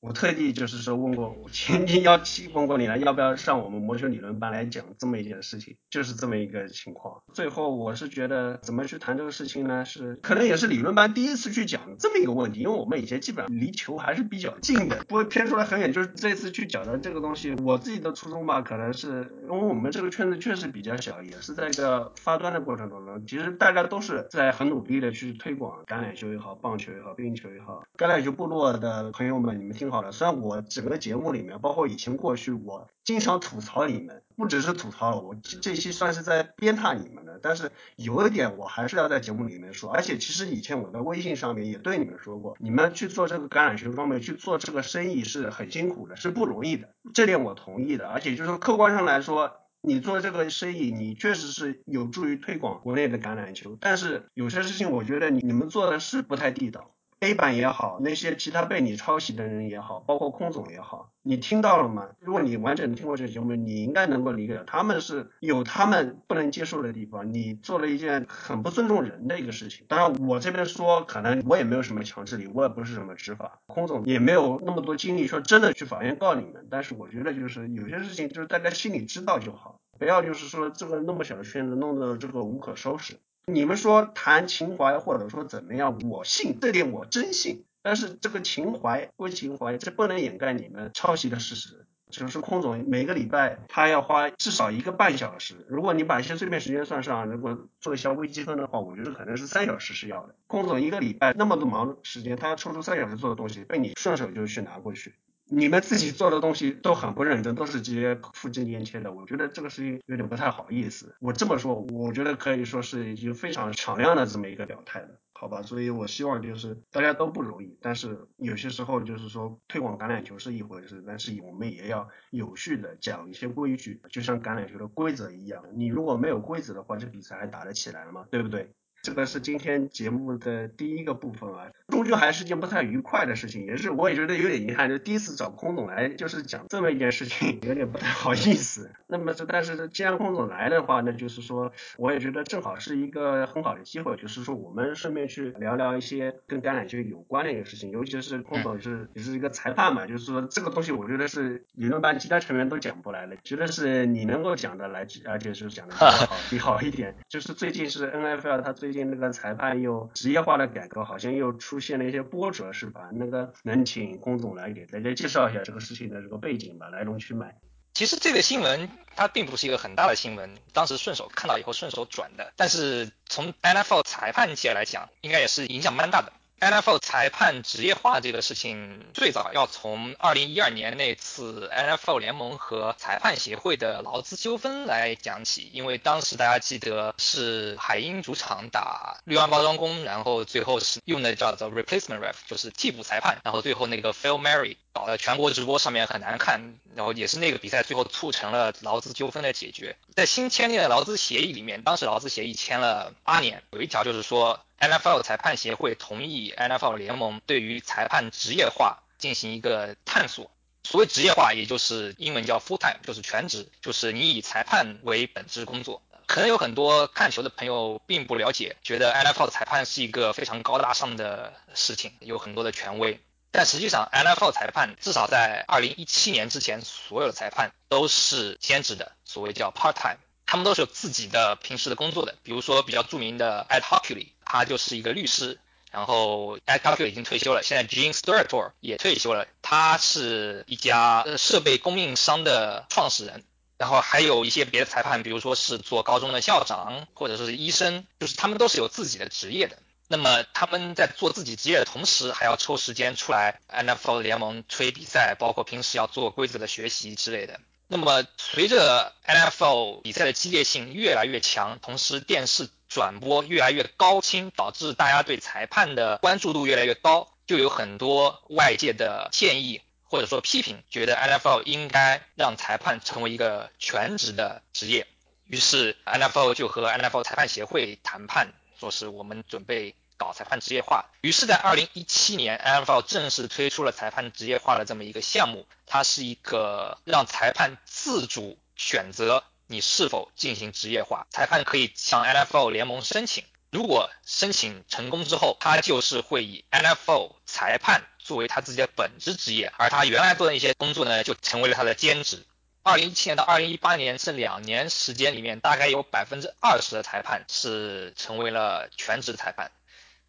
S1: 我特地就是说问过，前天邀请问过你了，要不要上我们魔球理论班来讲这么一件事情，就是这么一个情况。最后我是觉得怎么去谈这个事情呢？是可能也是理论班第一次去讲这么一个问题，因为我们以前基本上离球还是比较近的，不会偏出来很远。就是这次去讲的这个东西，我自己的初衷吧，可能是因为我们这个圈子确实比较小，也是在一个发端的过程当中，其实大家都是在很努力的去推广橄榄球也好，棒球也好，冰球也好。橄榄球部落的朋友们，你们听。好了，虽然我整个节目里面，包括以前过去，我经常吐槽你们，不只是吐槽，我这期算是在鞭挞你们的。但是有一点，我还是要在节目里面说，而且其实以前我在微信上面也对你们说过，你们去做这个橄榄球方面去做这个生意是很辛苦的，是不容易的，这点我同意的。而且就是客观上来说，你做这个生意，你确实是有助于推广国内的橄榄球，但是有些事情，我觉得你你们做的是不太地道。A 版也好，那些其他被你抄袭的人也好，包括空总也好，你听到了吗？如果你完整的听过这个节目，你应该能够理解，他们是有他们不能接受的地方。你做了一件很不尊重人的一个事情。当然，我这边说，可能我也没有什么强制力，我也不是什么执法，空总也没有那么多精力说真的去法院告你们。但是我觉得就是有些事情就是大家心里知道就好，不要就是说这个那么小的圈子弄得这个无可收拾。你们说谈情怀或者说怎么样，我信这点我真信。但是这个情怀归情怀，这不能掩盖你们抄袭的事实。就是空总每个礼拜他要花至少一个半小时。如果你把一些碎片时间算上，如果做一下微积分的话，我觉得可能是三小时是要的。空总一个礼拜那么多忙时间，他抽出三小时做的东西，被你顺手就去拿过去。你们自己做的东西都很不认真，都是直接复制粘贴的，我觉得这个事情有点不太好意思。我这么说，我觉得可以说是已经非常敞亮的这么一个表态了，好吧？所以我希望就是大家都不容易，但是有些时候就是说推广橄榄球是一回事，但是我们也要有序的讲一些规矩，就像橄榄球的规则一样，你如果没有规则的话，这比赛还打得起来吗？对不对？这个是今天节目的第一个部分啊，终究还是件不太愉快的事情，也是我也觉得有点遗憾，就第一次找空总来就是讲这么一件事情，有点不太好意思。那么这但是既然空总来的话，那就是说我也觉得正好是一个很好的机会，就是说我们顺便去聊聊一些跟橄榄球有关的一个事情，尤其是空总是也是一个裁判嘛，就是说这个东西我觉得是理论班其他成员都讲不来的，觉得是你能够讲的来，而且是讲的比较好，比好一点。就是最近是 NFL 它最最近那个裁判又职业化的改革，好像又出现了一些波折，是吧？那个能请龚总来给大家介绍一下这个事情的这个背景吧，来龙去脉。
S2: 其实这个新闻它并不是一个很大的新闻，当时顺手看到以后顺手转的，但是从 NFL 裁判界来讲，应该也是影响蛮大的。NFL 裁判职业化这个事情，最早要从二零一二年那次 NFL 联盟和裁判协会的劳资纠纷来讲起。因为当时大家记得是海鹰主场打绿湾包装工，然后最后是用的叫做 replacement ref，就是替补裁判，然后最后那个 Phil Mary 搞得全国直播上面很难看，然后也是那个比赛最后促成了劳资纠纷的解决。在新签订的劳资协议里面，当时劳资协议签了八年，有一条就是说。NFL 裁判协会同意 NFL 联盟对于裁判职业化进行一个探索。所谓职业化，也就是英文叫 full time，就是全职，就是你以裁判为本职工作。可能有很多看球的朋友并不了解，觉得 NFL 裁判是一个非常高大上的事情，有很多的权威。但实际上，NFL 裁判至少在2017年之前，所有的裁判都是兼职的，所谓叫 part time。他们都是有自己的平时的工作的，比如说比较著名的 Ed Hochuli，他就是一个律师，然后 Ed Hochuli 已经退休了，现在 Gene Steratore 也退休了，他是一家设备供应商的创始人，然后还有一些别的裁判，比如说是做高中的校长或者是医生，就是他们都是有自己的职业的。那么他们在做自己职业的同时，还要抽时间出来 NFL 联盟吹比赛，包括平时要做规则的学习之类的。那么，随着 NFL 比赛的激烈性越来越强，同时电视转播越来越高清，导致大家对裁判的关注度越来越高，就有很多外界的建议或者说批评，觉得 NFL 应该让裁判成为一个全职的职业。于是 NFL 就和 NFL 裁判协会谈判，说是我们准备。搞裁判职业化，于是，在二零一七年，NFL 正式推出了裁判职业化的这么一个项目。它是一个让裁判自主选择你是否进行职业化，裁判可以向 NFL 联盟申请。如果申请成功之后，他就是会以 NFL 裁判作为他自己的本职职业，而他原来做的一些工作呢，就成为了他的兼职。二零一七年到二零一八年这两年时间里面，大概有百分之二十的裁判是成为了全职裁判。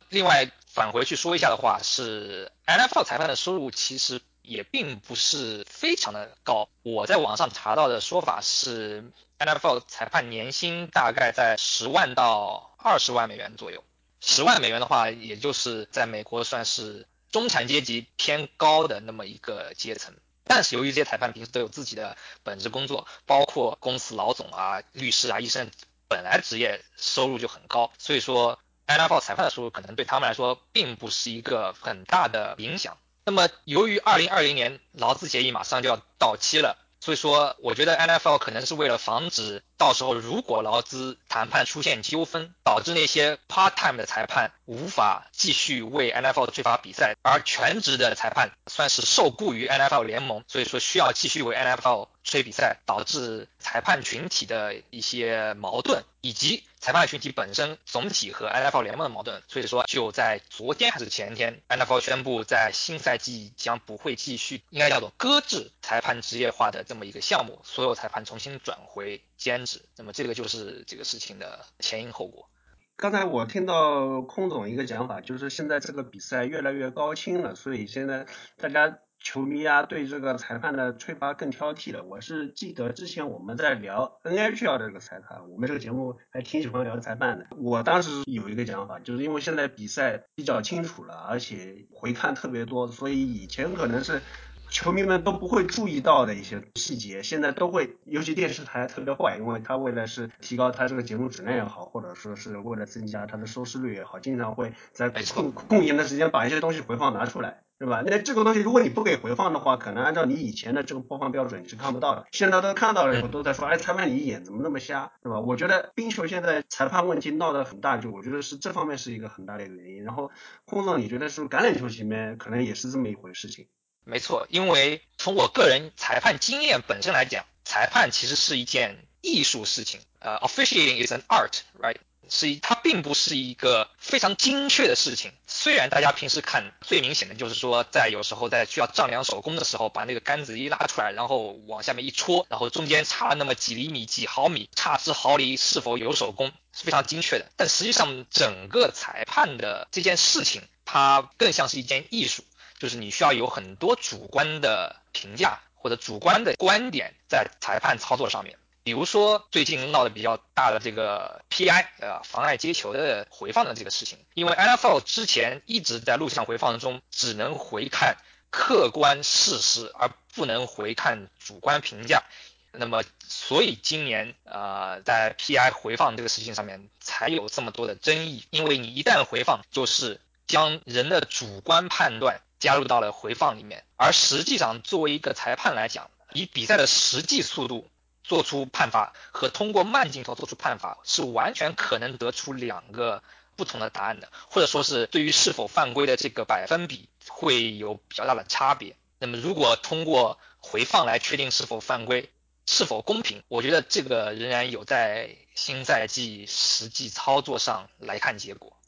S2: 另外返回去说一下的话，是 NFL 裁判的收入其实也并不是非常的高。我在网上查到的说法是，NFL 裁判年薪大概在十万到二十万美元左右。十万美元的话，也就是在美国算是中产阶级偏高的那么一个阶层。但是由于这些裁判平时都有自己的本职工作，包括公司老总啊、律师啊、医生，本来职业收入就很高，所以说。NFL 裁判的收入可能对他们来说并不是一个很大的影响。那么，由于2020年劳资协议马上就要到期了，所以说我觉得 NFL 可能是为了防止到时候如果劳资谈判出现纠纷，导致那些 part time 的裁判无法继续为 NFL 吹罚比赛，而全职的裁判算是受雇于 NFL 联盟，所以说需要继续为 NFL。吹比赛导致裁判群体的一些矛盾，以及裁判群体本身总体和 NFL 联盟的矛盾，所以说就在昨天还是前天，NFL 宣布在新赛季将不会继续，应该叫做搁置裁判职业化的这么一个项目，所有裁判重新转回兼职。那么这个就是这个事情的前因后果。
S1: 刚才我听到空总一个讲法，就是现在这个比赛越来越高清了，所以现在大家。球迷啊对这个裁判的吹罚更挑剔了。我是记得之前我们在聊 NHL 这个裁判，我们这个节目还挺喜欢聊裁判的。我当时有一个讲法，就是因为现在比赛比较清楚了，而且回看特别多，所以以前可能是。球迷们都不会注意到的一些细节，现在都会，尤其电视台特别坏，因为他为了是提高他这个节目质量也好，或者说是为了增加他的收视率也好，经常会在空空闲的时间把一些东西回放拿出来，是吧？那这个东西如果你不给回放的话，可能按照你以前的这个播放标准你是看不到的。现在都看到了以后都在说，哎，裁判你眼怎么那么瞎，是吧？我觉得冰球现在裁判问题闹得很大，就我觉得是这方面是一个很大的一个原因。然后，空总，你觉得是不是橄榄球里面可能也是这么一回事情？
S2: 没错，因为从我个人裁判经验本身来讲，裁判其实是一件艺术事情。呃，officiating is an art，right？是它并不是一个非常精确的事情。虽然大家平时看最明显的就是说，在有时候在需要丈量手工的时候，把那个杆子一拉出来，然后往下面一戳，然后中间差了那么几厘米、几毫米，差之毫厘是否有手工是非常精确的。但实际上，整个裁判的这件事情，它更像是一件艺术。就是你需要有很多主观的评价或者主观的观点在裁判操作上面，比如说最近闹得比较大的这个 PI 呃妨碍接球的回放的这个事情，因为 NFL 之前一直在录像回放中只能回看客观事实而不能回看主观评价，那么所以今年呃在 PI 回放这个事情上面才有这么多的争议，因为你一旦回放就是将人的主观判断。加入到了回放里面，而实际上作为一个裁判来讲，以比赛的实际速度做出判罚和通过慢镜头做出判罚是完全可能得出两个不同的答案的，或者说是对于是否犯规的这个百分比会有比较大的差别。那么如果通过回放来确定是否犯规是否公平，我觉得这个仍然有在新赛季实际操作上来看结果。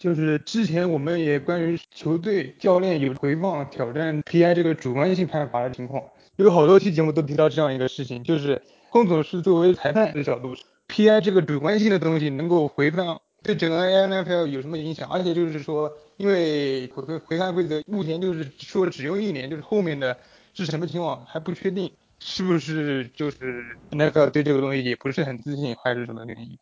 S3: 就是之前我们也关于球队教练有回放挑战 PI 这个主观性判罚的情况，有好多期节目都提到这样一个事情，就是龚总是作为裁判的角度，PI 这个主观性的东西能够回放对整个 NFL 有什么影响？而且就是说，因为回回回看规则目前就是说只用一年，就是后面的是什么情况还不确定，是不是就是 NFL 对这个东西也不是很自信，还是什么原因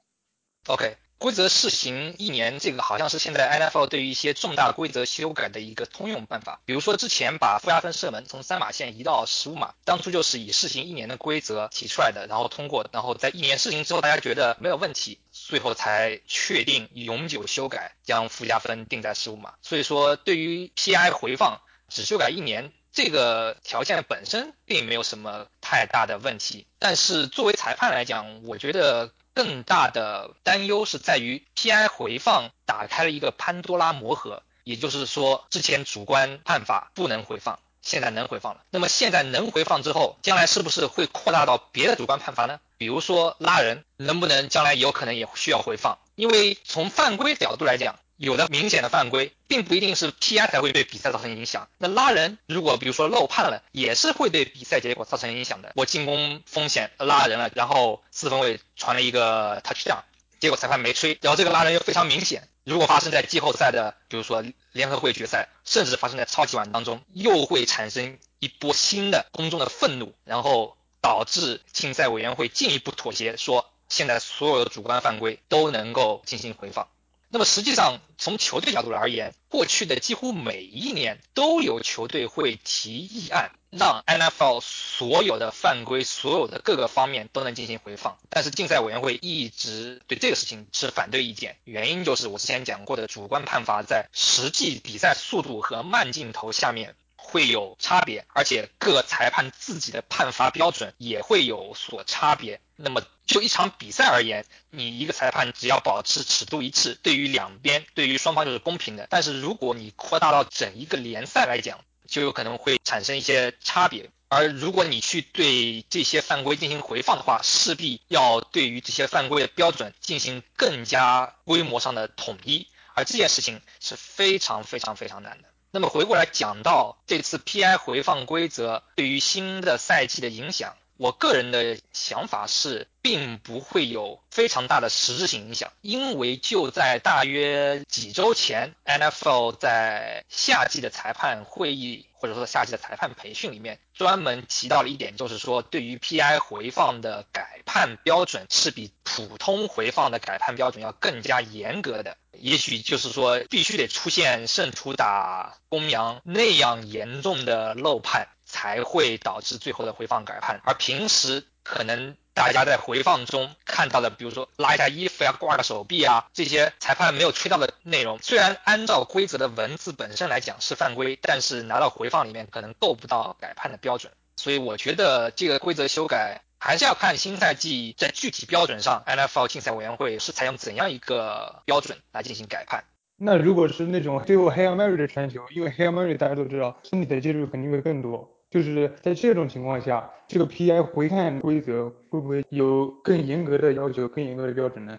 S2: ？OK。规则试行一年，这个好像是现在 NFL 对于一些重大规则修改的一个通用办法。比如说之前把负压分射门从三码线移到十五码，当初就是以试行一年的规则提出来的，然后通过，然后在一年试行之后，大家觉得没有问题，最后才确定永久修改，将附加分定在十五码。所以说，对于 PI 回放只修改一年这个条件本身并没有什么太大的问题。但是作为裁判来讲，我觉得。更大的担忧是在于 PI 回放打开了一个潘多拉魔盒，也就是说，之前主观判罚不能回放，现在能回放了。那么现在能回放之后，将来是不是会扩大到别的主观判罚呢？比如说拉人，能不能将来有可能也需要回放？因为从犯规角度来讲。有的明显的犯规，并不一定是 PI 才会对比赛造成影响。那拉人，如果比如说漏判了，也是会对比赛结果造成影响的。我进攻风险拉人了，然后四分卫传了一个 touchdown，结果裁判没吹，然后这个拉人又非常明显。如果发生在季后赛的，比如说联合会决赛，甚至发生在超级碗当中，又会产生一波新的公众的愤怒，然后导致竞赛委员会进一步妥协，说现在所有的主观犯规都能够进行回放。那么实际上，从球队角度而言，过去的几乎每一年都有球队会提议案，让 NFL 所有的犯规、所有的各个方面都能进行回放。但是竞赛委员会一直对这个事情持反对意见，原因就是我之前讲过的主观判罚在实际比赛速度和慢镜头下面会有差别，而且各裁判自己的判罚标准也会有所差别。那么就一场比赛而言，你一个裁判只要保持尺度一致，对于两边，对于双方就是公平的。但是如果你扩大到整一个联赛来讲，就有可能会产生一些差别。而如果你去对这些犯规进行回放的话，势必要对于这些犯规的标准进行更加规模上的统一，而这件事情是非常非常非常难的。那么回过来讲到这次 PI 回放规则对于新的赛季的影响。我个人的想法是，并不会有非常大的实质性影响，因为就在大约几周前，NFL 在夏季的裁判会议或者说夏季的裁判培训里面，专门提到了一点，就是说对于 PI 回放的改判标准是比普通回放的改判标准要更加严格的。也许就是说，必须得出现胜出打公羊那样严重的漏判。才会导致最后的回放改判，而平时可能大家在回放中看到的，比如说拉一下衣服呀、挂个手臂啊，这些裁判没有吹到的内容，虽然按照规则的文字本身来讲是犯规，但是拿到回放里面可能够不到改判的标准。所以我觉得这个规则修改还是要看新赛季在具体标准上，NFL 竞赛委员会是采用怎样一个标准来进行改判。
S3: 那如果是那种最后 Hail Mary 的传球，因为 Hail Mary 大家都知道身体的接触肯定会更多。就是在这种情况下，这个 PI 回看规则会不会有更严格的要求、更严格的标准呢？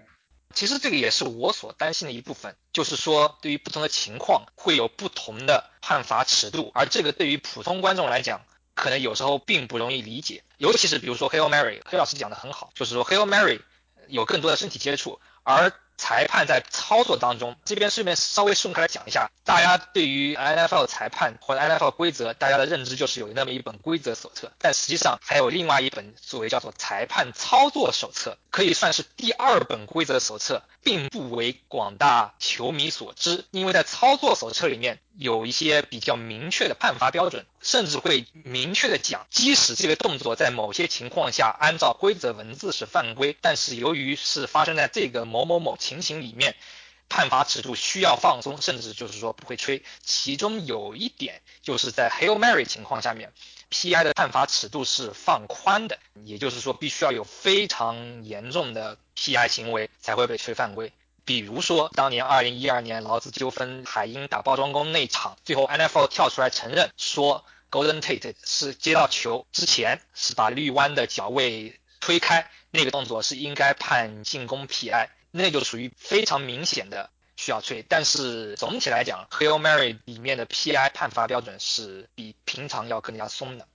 S2: 其实这个也是我所担心的一部分，就是说对于不同的情况会有不同的判罚尺度，而这个对于普通观众来讲，可能有时候并不容易理解。尤其是比如说 Hail Mary，黑老师讲的很好，就是说 Hail Mary 有更多的身体接触，而裁判在操作当中，这边顺便稍微顺开来讲一下，大家对于 NFL 裁判或者 NFL 规则，大家的认知就是有那么一本规则手册，但实际上还有另外一本所谓叫做裁判操作手册，可以算是第二本规则手册，并不为广大球迷所知，因为在操作手册里面。有一些比较明确的判罚标准，甚至会明确的讲，即使这个动作在某些情况下按照规则文字是犯规，但是由于是发生在这个某某某情形里面，判罚尺度需要放松，甚至就是说不会吹。其中有一点就是在 Hail Mary 情况下面，PI 的判罚尺度是放宽的，也就是说必须要有非常严重的 PI 行为才会被吹犯规。比如说，当年二零一二年劳资纠纷，海鹰打包装工那场，最后 NFL 跳出来承认说，Golden Tate 是接到球之前是把绿湾的脚位推开，那个动作是应该判进攻 PI，那就属于非常明显的需要吹。但是总体来讲，Hail Mary 里面的 PI 判罚标准是比平常要更加松的。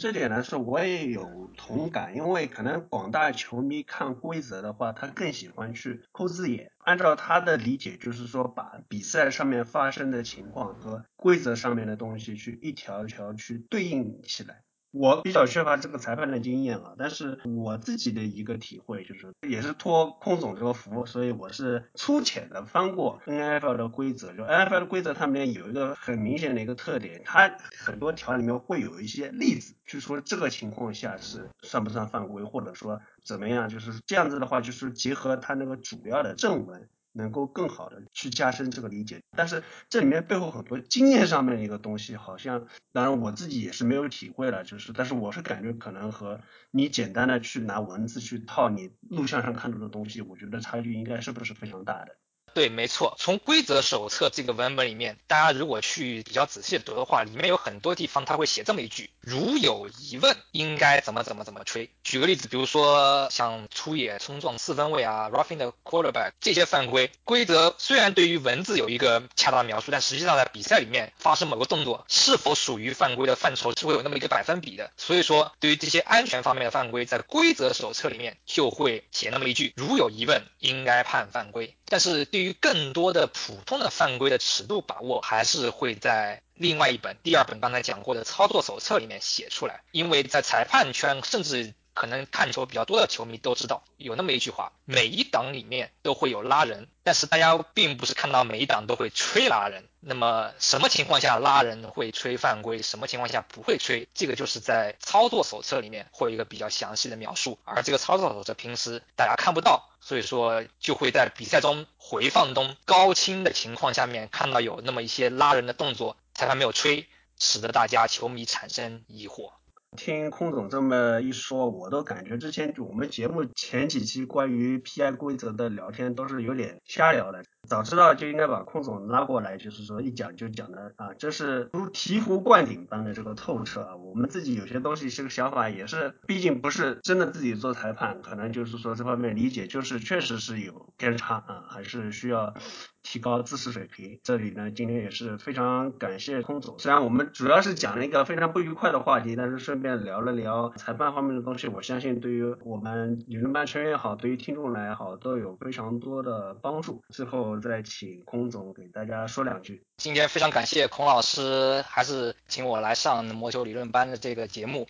S1: 这点呢是我也有同感，因为可能广大球迷看规则的话，他更喜欢去抠字眼，按照他的理解，就是说把比赛上面发生的情况和规则上面的东西去一条一条去对应起来。我比较缺乏这个裁判的经验啊，但是我自己的一个体会就是，也是托空总这个福，所以我是粗浅的翻过 NFL 的规则。就 NFL 的规则，它里面有一个很明显的一个特点，它很多条里面会有一些例子，就说这个情况下是算不算犯规，或者说怎么样，就是这样子的话，就是结合它那个主要的正文。能够更好的去加深这个理解，但是这里面背后很多经验上面的一个东西，好像当然我自己也是没有体会了，就是但是我是感觉可能和你简单的去拿文字去套你录像上看到的东西，我觉得差距应该是不是非常大的。
S2: 对，没错。从规则手册这个文本里面，大家如果去比较仔细的读的话，里面有很多地方他会写这么一句：如有疑问，应该怎么怎么怎么吹。举个例子，比如说像出野冲撞四分卫啊，roughing the quarterback 这些犯规，规则虽然对于文字有一个恰当的描述，但实际上在比赛里面发生某个动作是否属于犯规的范畴是会有那么一个百分比的。所以说，对于这些安全方面的犯规，在规则手册里面就会写那么一句：如有疑问，应该判犯规。但是对对于更多的普通的犯规的尺度把握，还是会在另外一本第二本刚才讲过的操作手册里面写出来，因为在裁判圈甚至。可能看球比较多的球迷都知道，有那么一句话：每一档里面都会有拉人，但是大家并不是看到每一档都会吹拉人。那么什么情况下拉人会吹犯规，什么情况下不会吹，这个就是在操作手册里面会有一个比较详细的描述。而这个操作手册平时大家看不到，所以说就会在比赛中回放中高清的情况下面看到有那么一些拉人的动作，裁判没有吹，使得大家球迷产生疑惑。
S1: 听空总这么一说，我都感觉之前我们节目前几期关于 PI 规则的聊天都是有点瞎聊的。早知道就应该把空总拉过来，就是说一讲就讲的啊，这是如醍醐灌顶般的这个透彻啊！我们自己有些东西这个想法也是，毕竟不是真的自己做裁判，可能就是说这方面理解就是确实是有偏差啊，还是需要。提高知识水平，这里呢，今天也是非常感谢空总。虽然我们主要是讲了一个非常不愉快的话题，但是顺便聊了聊裁判方面的东西，我相信对于我们理论班成员也好，对于听众来也好，都有非常多的帮助。最后再请空总给大家说两句。
S2: 今天非常感谢孔老师，还是请我来上魔球理论班的这个节目。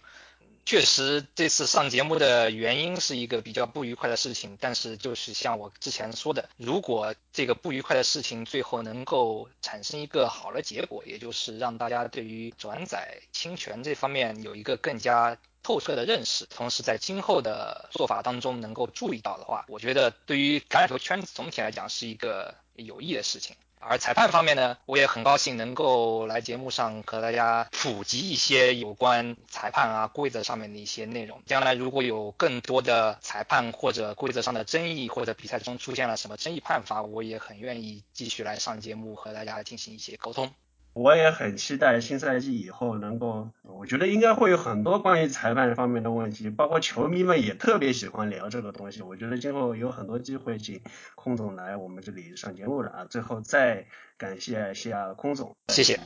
S2: 确实，这次上节目的原因是一个比较不愉快的事情，但是就是像我之前说的，如果这个不愉快的事情最后能够产生一个好的结果，也就是让大家对于转载侵权这方面有一个更加透彻的认识，同时在今后的做法当中能够注意到的话，我觉得对于橄榄球圈子总体来讲是一个有益的事情。而裁判方面呢，我也很高兴能够来节目上和大家普及一些有关裁判啊规则上面的一些内容。将来如果有更多的裁判或者规则上的争议，或者比赛中出现了什么争议判罚，我也很愿意继续来上节目和大家进行一些沟通。
S1: 我也很期待新赛季以后能够，我觉得应该会有很多关于裁判方面的问题，包括球迷们也特别喜欢聊这个东西。我觉得今后有很多机会请空总来我们这里上节目了啊。最后再感谢一下空总，
S2: 谢谢。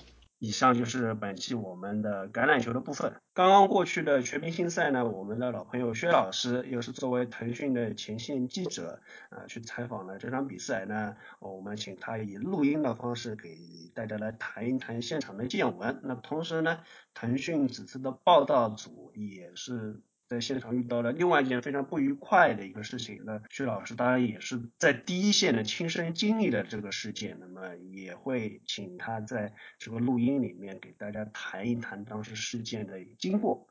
S1: 以上就是本期我们的橄榄球的部分。刚刚过去的全明星赛呢，我们的老朋友薛老师又是作为腾讯的前线记者啊，去采访了这场比赛呢。我们请他以录音的方式给大家来谈一谈现场的见闻。那同时呢，腾讯此次的报道组也是。在现场遇到了另外一件非常不愉快的一个事情，那薛老师当然也是在第一线的亲身经历了这个事件，那么也会请他在这个录音里面给大家谈一谈当时事件的经过。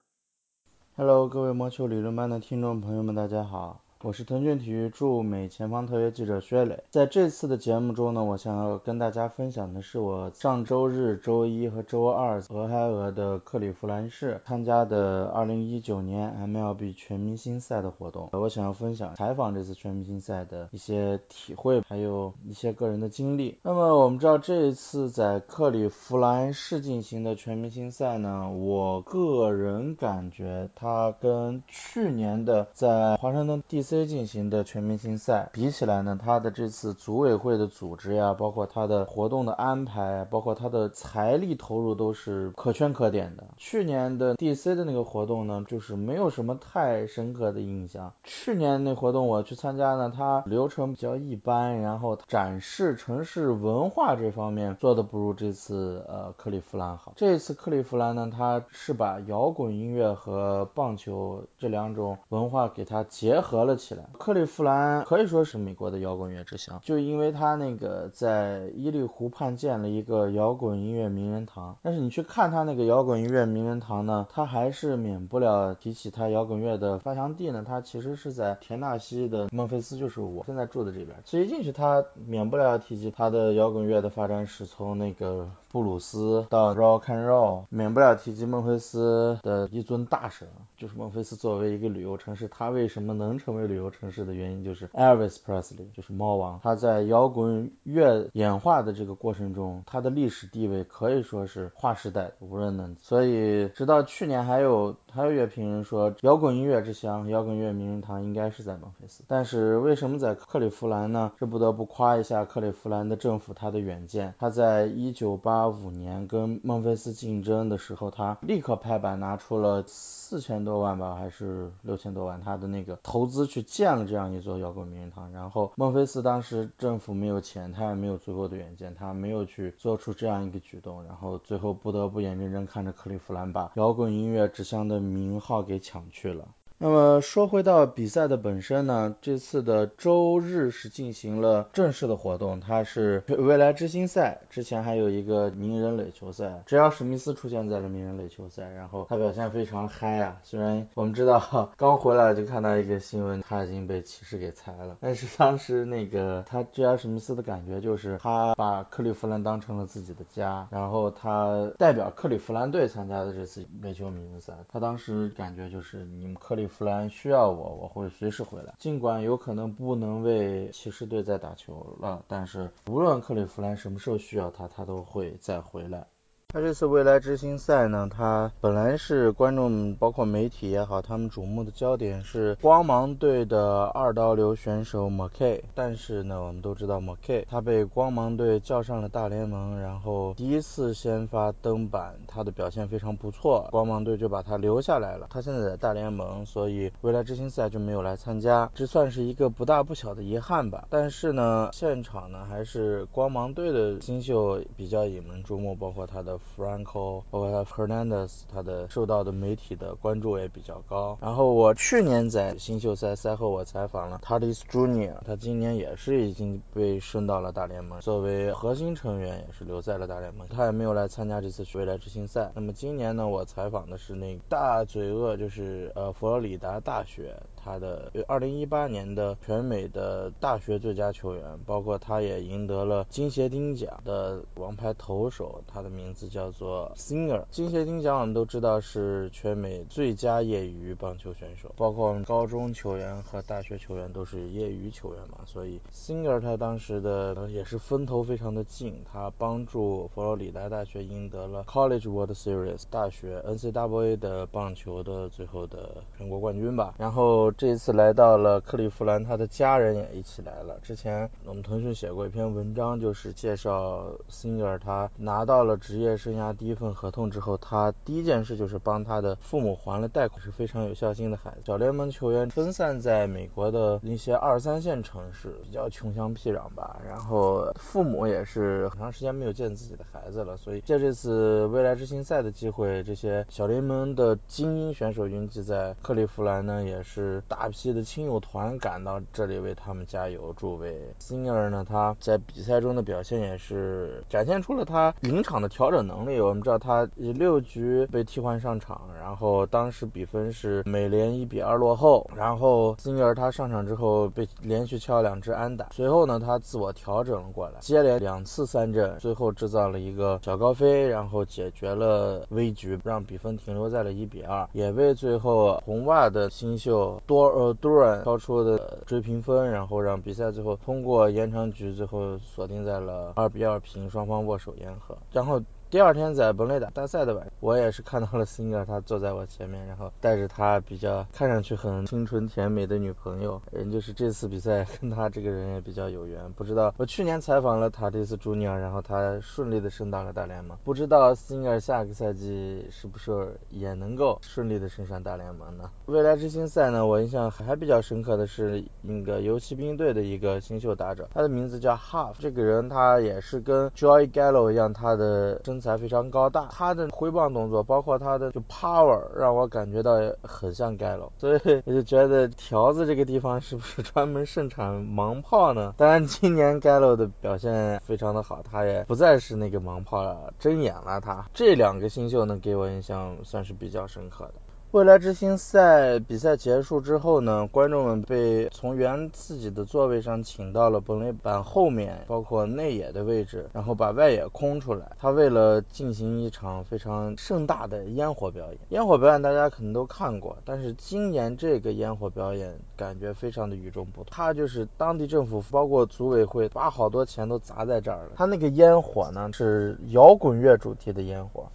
S4: Hello，各位魔球理论班的听众朋友们，大家好。我是腾讯体育驻美前方特约记者薛磊，在这次的节目中呢，我想要跟大家分享的是我上周日、周一和周二俄亥俄的克利夫兰市参加的2019年 MLB 全明星赛的活动。我想要分享采访这次全明星赛的一些体会，还有一些个人的经历。那么我们知道这一次在克利夫兰市进行的全明星赛呢，我个人感觉它跟去年的在华盛顿 DC C 进行的全明星赛比起来呢，它的这次组委会的组织呀，包括它的活动的安排，包括它的财力投入都是可圈可点的。去年的 DC 的那个活动呢，就是没有什么太深刻的印象。去年那活动我去参加呢，它流程比较一般，然后展示城市文化这方面做的不如这次呃克利夫兰好。这次克利夫兰呢，它是把摇滚音乐和棒球这两种文化给它结合了。起来，克利夫兰可以说是美国的摇滚乐之乡，就因为它那个在伊利湖畔建了一个摇滚音乐名人堂。但是你去看它那个摇滚音乐名人堂呢，它还是免不了提起它摇滚乐的发祥地呢。它其实是在田纳西的孟菲斯，就是我现在住的这边。所以进去它免不了提及它的摇滚乐的发展史，从那个布鲁斯到 rock and roll，免不了提及孟菲斯的一尊大神，就是孟菲斯作为一个旅游城市，它为什么能成为旅游城市的原因就是 Elvis Presley，就是猫王。他在摇滚乐演化的这个过程中，他的历史地位可以说是划时代的，无人能及。所以直到去年，还有还有乐评人说，摇滚音乐之乡、摇滚乐名人堂应该是在孟菲斯。但是为什么在克利夫兰呢？这不得不夸一下克利夫兰的政府，他的远见。他在一九八五年跟孟菲斯竞争的时候，他立刻拍板拿出了。四千多万吧，还是六千多万？他的那个投资去建了这样一座摇滚名人堂。然后孟菲斯当时政府没有钱，他也没有足够的远见，他没有去做出这样一个举动。然后最后不得不眼睁睁看着克利夫兰把摇滚音乐之乡的名号给抢去了。那么说回到比赛的本身呢，这次的周日是进行了正式的活动，它是未来之星赛，之前还有一个名人垒球赛，只要史密斯出现在了名人垒球赛，然后他表现非常嗨啊，虽然我们知道 刚回来就看到一个新闻，他已经被骑士给裁了，但是当时那个他 J.R. 史密斯的感觉就是他把克利夫兰当成了自己的家，然后他代表克利夫兰队参加的这次垒球名人赛，他当时感觉就是你们克利。弗兰需要我，我会随时回来。尽管有可能不能为骑士队再打球了，但是无论克利夫兰什么时候需要他，他都会再回来。他这次未来之星赛呢，他本来是观众包括媒体也好，他们瞩目的焦点是光芒队的二刀流选手 McKay，但是呢，我们都知道 McKay 他被光芒队叫上了大联盟，然后第一次先发登板，他的表现非常不错，光芒队就把他留下来了。他现在在大联盟，所以未来之星赛就没有来参加，这算是一个不大不小的遗憾吧。但是呢，现场呢还是光芒队的新秀比较引人注目，包括他的。Franco，包括 Hernandez，他的受到的媒体的关注也比较高。然后我去年在新秀赛赛后，我采访了 Tatis Junior，他今年也是已经被升到了大联盟，作为核心成员也是留在了大联盟，他也没有来参加这次未来之星赛。那么今年呢，我采访的是那个大嘴鳄，就是呃佛罗里达大学。他的二零一八年的全美的大学最佳球员，包括他也赢得了金鞋钉奖的王牌投手，他的名字叫做 Singer。金鞋钉奖我们都知道是全美最佳业余棒球选手，包括我们高中球员和大学球员都是业余球员嘛，所以 Singer 他当时的也是风头非常的劲，他帮助佛罗里达大学赢得了 College World Series 大学 NCAA 的棒球的最后的全国冠军吧，然后。这一次来到了克利夫兰，他的家人也一起来了。之前我们腾讯写过一篇文章，就是介绍 Singer 他拿到了职业生涯第一份合同之后，他第一件事就是帮他的父母还了贷款，是非常有孝心的孩子。小联盟球员分散在美国的一些二三线城市，比较穷乡僻壤吧。然后父母也是很长时间没有见自己的孩子了，所以借这次未来之星赛的机会，这些小联盟的精英选手云集在克利夫兰呢，也是。大批的亲友团赶到这里为他们加油助威。Singer 呢，他在比赛中的表现也是展现出了他临场的调整能力。我们知道他以六局被替换上场，然后当时比分是美联一比二落后，然后 Singer 他上场之后被连续敲两支安打，随后呢他自我调整了过来，接连两次三振，最后制造了一个小高飞，然后解决了危局，让比分停留在了一比二，也为最后红袜的新秀。多呃多尔超出的追平分，然后让比赛最后通过延长局，最后锁定在了二比二平，双方握手言和，然后。第二天在本垒打大赛的晚上，我也是看到了 Singer，他坐在我前面，然后带着他比较看上去很清纯甜美的女朋友，人就是这次比赛跟他这个人也比较有缘。不知道我去年采访了塔蒂斯朱尼尔，然后他顺利的升到了大联盟，不知道 Singer 下个赛季是不是也能够顺利的升上大联盟呢？未来之星赛呢，我印象还比较深刻的是那个游骑兵队的一个新秀打者，他的名字叫 Half，这个人他也是跟 Joy Gallo 一样，他的身才非常高大，他的挥棒动作，包括他的就 power，让我感觉到很像盖洛，所以 我就觉得条子这个地方是不是专门盛产盲炮呢？当然，今年盖洛的表现非常的好，他也不再是那个盲炮了，睁眼了。他这两个新秀呢，给我印象算是比较深刻的。未来之星赛比赛结束之后呢，观众们被从原自己的座位上请到了本垒板后面，包括内野的位置，然后把外野空出来。他为了进行一场非常盛大的烟火表演，烟火表演大家可能都看过，但是今年这个烟火表演感觉非常的与众不同。他就是当地政府包括组委会把好多钱都砸在这儿了。他那个烟火呢是摇滚乐主题的烟火。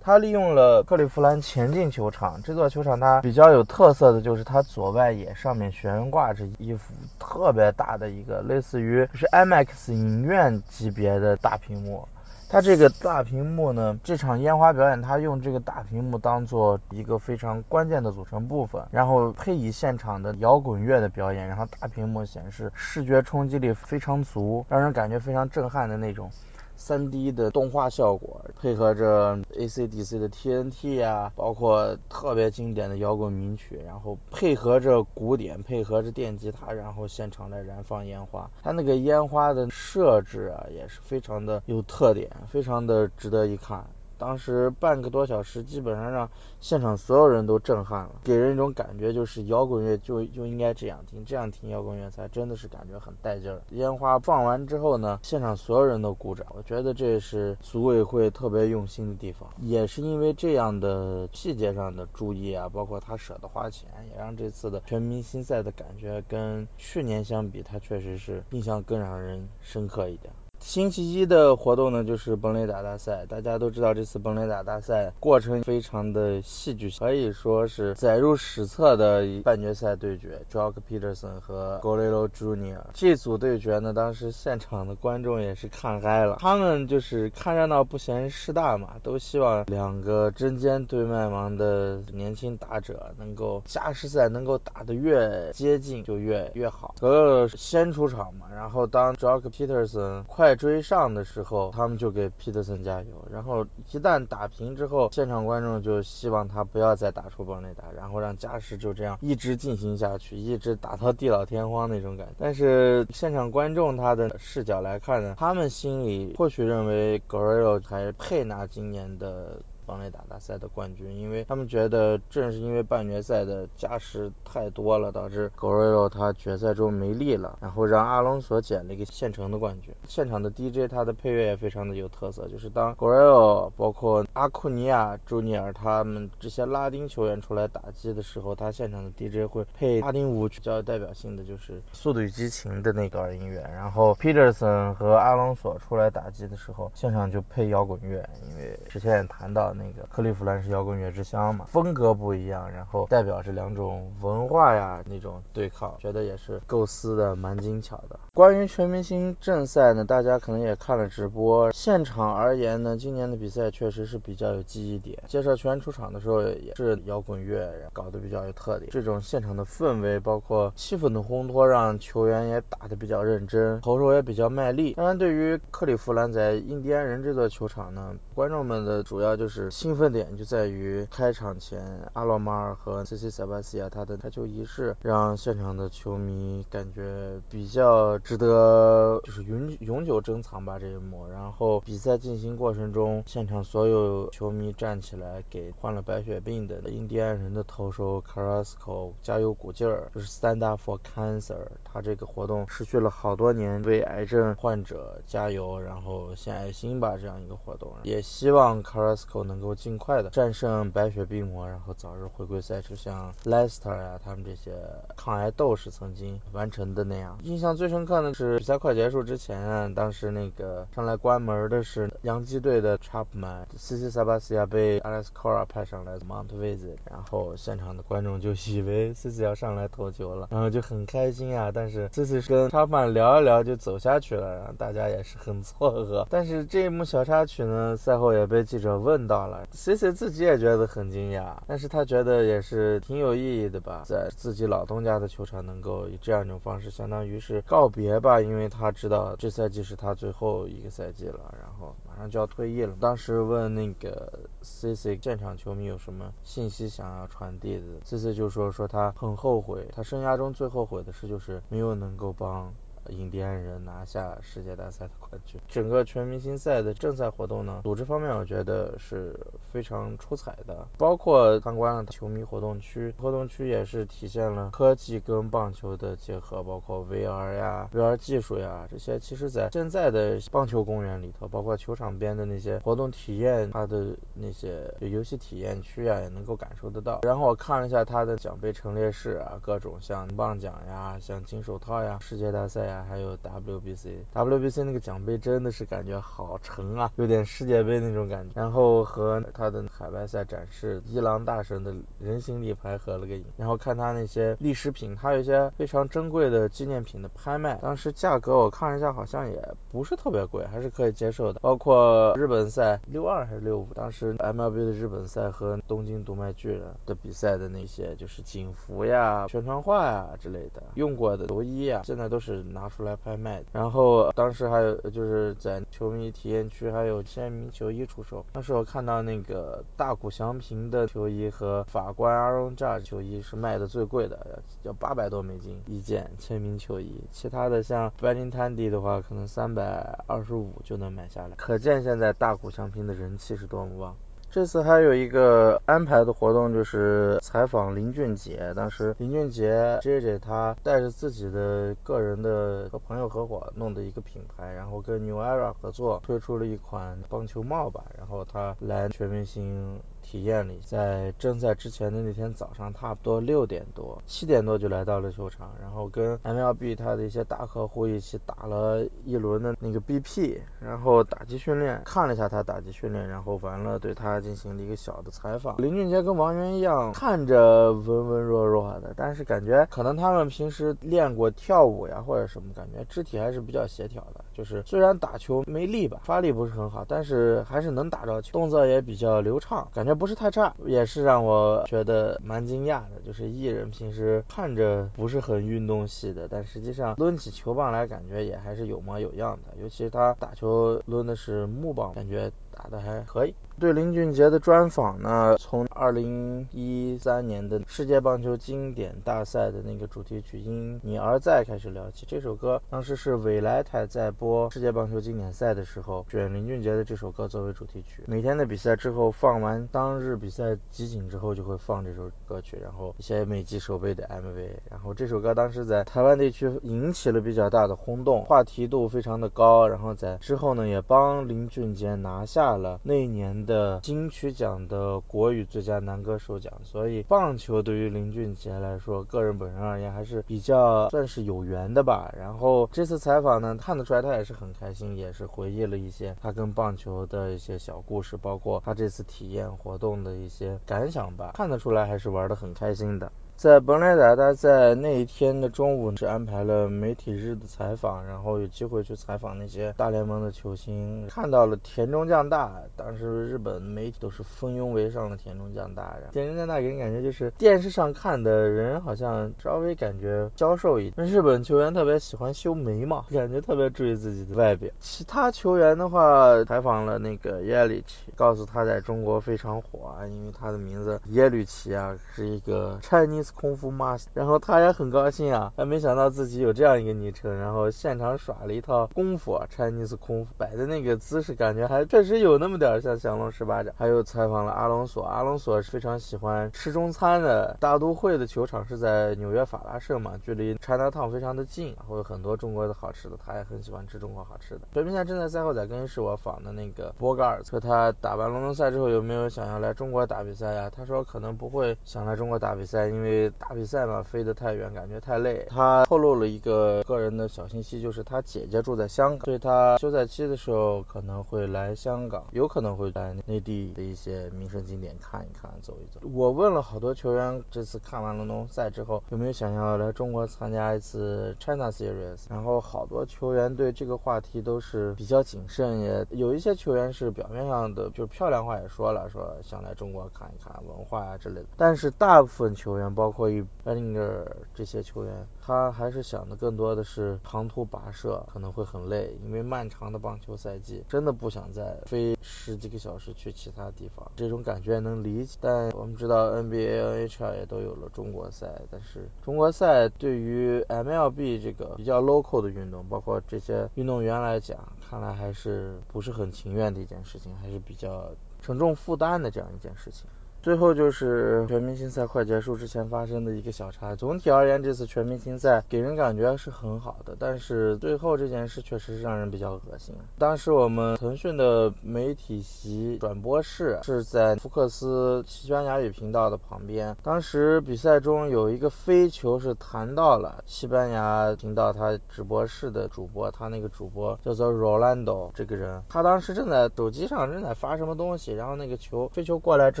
S4: 他利用了克利夫兰前进球场，这座球场它比较有特色的就是它左外野上面悬挂着一幅特别大的一个类似于是 IMAX 影院级别的大屏幕。它这个大屏幕呢，这场烟花表演它用这个大屏幕当做一个非常关键的组成部分，然后配以现场的摇滚乐的表演，然后大屏幕显示视觉冲击力非常足，让人感觉非常震撼的那种。三 D 的动画效果，配合着 AC/DC 的 TNT 啊，包括特别经典的摇滚名曲，然后配合着鼓点，配合着电吉他，然后现场来燃放烟花。它那个烟花的设置啊，也是非常的有特点，非常的值得一看。当时半个多小时，基本上让现场所有人都震撼了，给人一种感觉就是摇滚乐就就应该这样听，这样听摇滚乐才真的是感觉很带劲儿。烟花放完之后呢，现场所有人都鼓掌，我觉得这是组委会特别用心的地方，也是因为这样的细节上的注意啊，包括他舍得花钱，也让这次的全明星赛的感觉跟去年相比，它确实是印象更让人深刻一点。星期一的活动呢，就是本垒打大赛。大家都知道，这次本垒打大赛过程非常的戏剧性，可以说是载入史册的半决赛对决。Jock Peterson 和 Golero Junior 这组对决呢，当时现场的观众也是看嗨了。他们就是看热闹不嫌事大嘛，都希望两个针尖对麦芒的年轻打者能够加时赛能够打得越接近就越越好。Golero 先出场嘛，然后当 Jock Peterson 快追上的时候，他们就给皮特森加油。然后一旦打平之后，现场观众就希望他不要再打出保内打，然后让加时就这样一直进行下去，一直打到地老天荒那种感觉。但是现场观众他的视角来看呢，他们心里或许认为 g o r i l l 还配拿今年的。本垒打大赛的冠军，因为他们觉得正是因为半决赛的加时太多了，导致 Guerrero 他决赛中没力了，然后让阿隆索捡了一个现成的冠军。现场的 DJ 他的配乐也非常的有特色，就是当 Guerrero 包括阿库尼亚、朱尼尔他们这些拉丁球员出来打击的时候，他现场的 DJ 会配拉丁舞曲，较有代表性的就是《速度与激情》的那段音乐。然后 Peterson 和阿隆索出来打击的时候，现场就配摇滚乐，因为之前也谈到。那个克利夫兰是摇滚乐之乡嘛，风格不一样，然后代表着两种文化呀那种对抗，觉得也是构思的蛮精巧的。关于全明星正赛呢，大家可能也看了直播，现场而言呢，今年的比赛确实是比较有记忆点。介绍球员出场的时候也是摇滚乐，搞得比较有特点。这种现场的氛围，包括气氛的烘托，让球员也打得比较认真，投手也比较卖力。当然，对于克利夫兰在印第安人这座球场呢，观众们的主要就是。兴奋点就在于开场前，阿罗马尔和 C C 塞巴西亚他的开球仪式，让现场的球迷感觉比较值得，就是永永久珍藏吧这一幕。然后比赛进行过程中，现场所有球迷站起来给患了白血病的印第安人的投手 Carrasco 加油鼓劲儿，就是 Stand Up for Cancer。他这个活动持续了好多年，为癌症患者加油，然后献爱心吧这样一个活动，也希望 Carrasco 能。能够尽快的战胜白血病魔，然后早日回归赛场，像 Lester 呀，他们这些抗癌斗士曾经完成的那样。印象最深刻的是比赛快结束之前，当时那个上来关门的是洋基队的 Chapman，CC 萨巴斯亚被 Alex Cora 派上来 Mount Visit，然后现场的观众就以为 CC 要上来投球了，然后就很开心啊。但是 CC 跟 Chapman 聊一聊就走下去了，然后大家也是很错愕。但是这一幕小插曲呢，赛后也被记者问到。C C 自己也觉得很惊讶，但是他觉得也是挺有意义的吧，在自己老东家的球场能够以这样一种方式，相当于是告别吧，因为他知道这赛季是他最后一个赛季了，然后马上就要退役了。当时问那个 C C 现场球迷有什么信息想要传递的，C C 就说说他很后悔，他生涯中最后悔的事就是没有能够帮。印第安人拿下世界大赛的冠军。整个全明星赛的正赛活动呢，组织方面我觉得是非常出彩的，包括参观了球迷活动区，活动区也是体现了科技跟棒球的结合，包括 VR 呀、VR 技术呀这些，其实在现在的棒球公园里头，包括球场边的那些活动体验，它的那些游戏体验区啊，也能够感受得到。然后我看了一下它的奖杯陈列室啊，各种像棒奖呀、像金手套呀、世界大赛呀。还有 WBC，WBC 那个奖杯真的是感觉好沉啊，有点世界杯那种感觉。然后和他的海外赛展示伊朗大神的人形立牌合了个影。然后看他那些历史品，他有一些非常珍贵的纪念品的拍卖，当时价格我看了一下，好像也不是特别贵，还是可以接受的。包括日本赛六二还是六五，当时 MLB 的日本赛和东京读卖巨人的比赛的那些就是警服呀、宣传画呀之类的，用过的球衣啊，现在都是拿。拿出来拍卖，然后当时还有就是在球迷体验区还有签名球衣出售。当时我看到那个大谷翔平的球衣和法官 Aaron Judge 球衣是卖的最贵的，要八百多美金一件签名球衣。其他的像 b e n n t a n d y 的话，可能三百二十五就能买下来。可见现在大谷翔平的人气是多么旺。这次还有一个安排的活动，就是采访林俊杰。当时林俊杰 J J 他带着自己的个人的和朋友合伙弄的一个品牌，然后跟 New Era 合作推出了一款棒球帽吧。然后他来全明星体验里，在正赛之前的那天早上，差不多六点多、七点多就来到了球场，然后跟 MLB 他的一些大客户一起打了一轮的那个 BP，然后打击训练，看了一下他打击训练，然后完了对他进行了一个小的采访。林俊杰跟王源一样，看着文文弱弱的，但是感觉可能他们平时练过跳舞呀或者什么，感觉肢体还是比较协调的。就是虽然打球没力吧，发力不是很好，但是还是能打着球，动作也比较流畅，感觉不是太差，也是让我觉得蛮惊讶的。就是艺人平时看着不是很运动系的，但实际上抡起球棒来，感觉也还是有模有样的。尤其他打球抡的是木棒，感觉打的还可以。对林俊杰的专访呢，从二零一三年的世界棒球经典大赛的那个主题曲《因你而在》开始聊起。这首歌当时是未来台在播世界棒球经典赛的时候，选林俊杰的这首歌作为主题曲。每天的比赛之后放完当日比赛集锦之后，就会放这首歌曲，然后一些美籍守备的 MV。然后这首歌当时在台湾地区引起了比较大的轰动，话题度非常的高。然后在之后呢，也帮林俊杰拿下了那一年。的金曲奖的国语最佳男歌手奖，所以棒球对于林俊杰来说，个人本人而言还是比较算是有缘的吧。然后这次采访呢，看得出来他也是很开心，也是回忆了一些他跟棒球的一些小故事，包括他这次体验活动的一些感想吧。看得出来还是玩得很开心的。在本来达达在那一天的中午是安排了媒体日的采访，然后有机会去采访那些大联盟的球星，看到了田中将大，当时日本媒体都是蜂拥围上了田中将大，田中将大给人感觉就是电视上看的人好像稍微感觉消瘦一点，日本球员特别喜欢修眉毛，感觉特别注意自己的外表。其他球员的话，采访了那个耶里奇，告诉他在中国非常火啊，因为他的名字耶律奇啊是一个 Chinese。空腹 master，然后他也很高兴啊，他没想到自己有这样一个昵称，然后现场耍了一套功夫，Chinese 空腹摆的那个姿势，感觉还确实有那么点像降龙十八掌。还有采访了阿隆索，阿隆索是非常喜欢吃中餐的，大都会的球场是在纽约法拉盛嘛，距离 China Town 非常的近，会有很多中国的好吃的，他也很喜欢吃中国好吃的。全明星正在赛后在更衣室，我访的那个博格尔，说他打完龙舟赛之后有没有想要来中国打比赛呀？他说可能不会想来中国打比赛，因为。打比赛嘛，飞得太远，感觉太累。他透露了一个个人的小信息，就是他姐姐住在香港，所以他休赛期的时候可能会来香港，有可能会在内地的一些名胜景点看一看、走一走。我问了好多球员，这次看完了农赛之后，有没有想要来中国参加一次 China Series？然后好多球员对这个话题都是比较谨慎，也有一些球员是表面上的就是漂亮话也说了，说想来中国看一看文化啊之类的。但是大部分球员包包括以艾林格这些球员，他还是想的更多的是长途跋涉可能会很累，因为漫长的棒球赛季，真的不想再飞十几个小时去其他地方，这种感觉能理解。但我们知道 NBA、NHL 也都有了中国赛，但是中国赛对于 MLB 这个比较 local 的运动，包括这些运动员来讲，看来还是不是很情愿的一件事情，还是比较沉重负担的这样一件事情。最后就是全明星赛快结束之前发生的一个小插。总体而言，这次全明星赛给人感觉是很好的，但是最后这件事确实是让人比较恶心。当时我们腾讯的媒体席转播室是在福克斯西班牙语频道的旁边。当时比赛中有一个飞球是弹到了西班牙频道他直播室的主播，他那个主播叫做 Rolando 这个人，他当时正在手机上正在发什么东西，然后那个球飞球过来之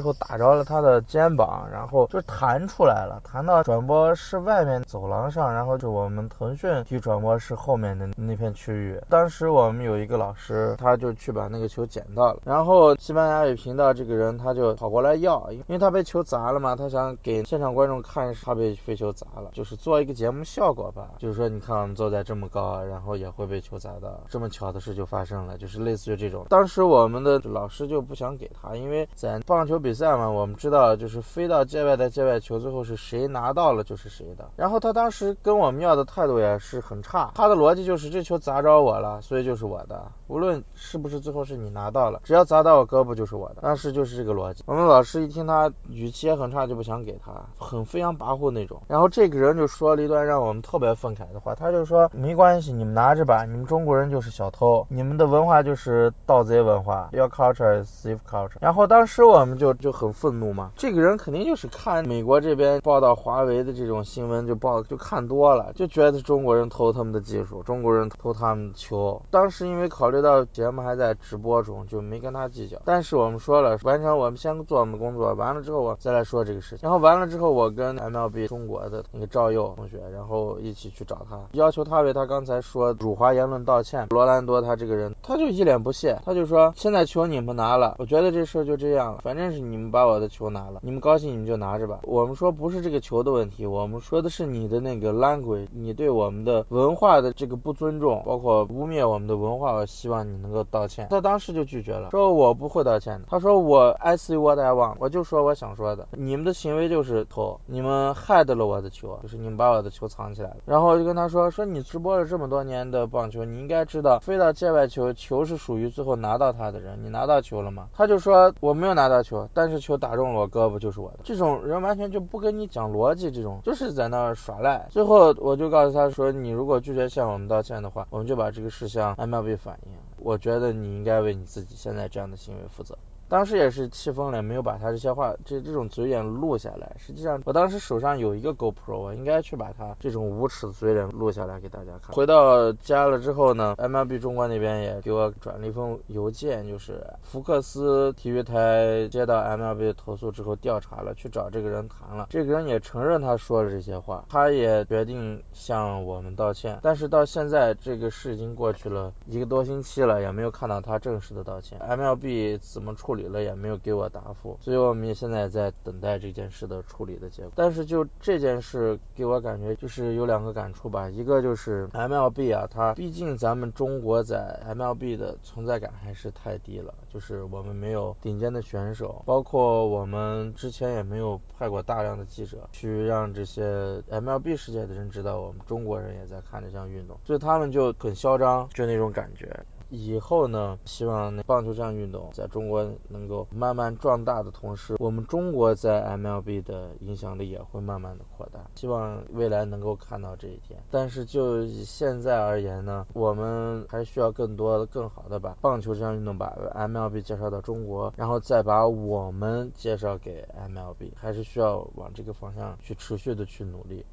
S4: 后打着。了他的肩膀，然后就弹出来了，弹到转播室外面走廊上，然后就我们腾讯体育转播室后面的那片区域。当时我们有一个老师，他就去把那个球捡到了，然后西班牙语频道这个人他就跑过来要，因为他被球砸了嘛，他想给现场观众看他被飞球砸了，就是做一个节目效果吧。就是说，你看我们坐在这么高，然后也会被球砸到，这么巧的事就发生了，就是类似于这种。当时我们的老师就不想给他，因为在棒球比赛嘛，我。我们知道，就是飞到界外的界外球，最后是谁拿到了就是谁的。然后他当时跟我们要的态度也是很差，他的逻辑就是这球砸着我了，所以就是我的。无论是不是最后是你拿到了，只要砸到我胳膊就是我的。当时就是这个逻辑。我们老师一听他语气也很差，就不想给他，很飞扬跋扈那种。然后这个人就说了一段让我们特别愤慨的话，他就说没关系，你们拿着吧，你们中国人就是小偷，你们的文化就是盗贼文化，Your culture is thief culture。然后当时我们就就很愤怒嘛，这个人肯定就是看美国这边报道华为的这种新闻就报就看多了，就觉得中国人偷他们的技术，中国人偷他们的球。当时因为考虑到节目还在直播中，就没跟他计较。但是我们说了，完成我们先做我们工作，完了之后我再来说这个事情。然后完了之后，我跟 MLB 中国的那个赵佑同学，然后一起去找他，要求他为他刚才说辱华言论道歉。罗兰多他这个人，他就一脸不屑，他就说现在球你们拿了，我觉得这事儿就这样了，反正是你们把我的球拿了，你们高兴你们就拿着吧。我们说不是这个球的问题，我们说的是你的那个 language，你对我们的文化的这个不尊重，包括污蔑我们的文化，我希望你能够道歉。他当时就拒绝了，说我不会道歉的。他说我 I see what I want，我就说我想说的，你们的行为就是偷，你们害得了我的球，就是你们把我的球藏起来了。然后我就跟他说，说你直播了这么多年的棒球，你应该知道飞到界外球，球是属于最后拿到它的人，你拿到球了吗？他就说我没有拿到球，但是球打中了我胳膊就是我的。这种人完全就不跟你讲逻辑，这种就是在那儿耍赖。最后我就告诉他说，你如果拒绝向我们道歉的话，我们就把这个事向 MLB 反映。我觉得你应该为你自己现在这样的行为负责。当时也是气疯了，没有把他这些话这这种嘴脸录下来。实际上，我当时手上有一个 GoPro，我应该去把他这种无耻的嘴脸录下来给大家看。回到家了之后呢，MLB 中国那边也给我转了一封邮件，就是福克斯体育台接到 MLB 的投诉之后调查了，去找这个人谈了。这个人也承认他说了这些话，他也决定向我们道歉。但是到现在这个事已经过去了一个多星期了，也没有看到他正式的道歉。MLB 怎么处处理？了也没有给我答复，所以我们现在在等待这件事的处理的结果。但是就这件事给我感觉就是有两个感触吧，一个就是 MLB 啊，它毕竟咱们中国在 MLB 的存在感还是太低了，就是我们没有顶尖的选手，包括我们之前也没有派过大量的记者去让这些 MLB 世界的人知道我们中国人也在看这项运动，所以他们就很嚣张，就那种感觉。以后呢，希望那棒球这项运动在中国能够慢慢壮大的同时，我们中国在 MLB 的影响力也会慢慢的扩大。希望未来能够看到这一天。但是就以现在而言呢，我们还需要更多的、更好的把棒球这项运动把 MLB 介绍到中国，然后再把我们介绍给 MLB，还是需要往这个方向去持续的去努力。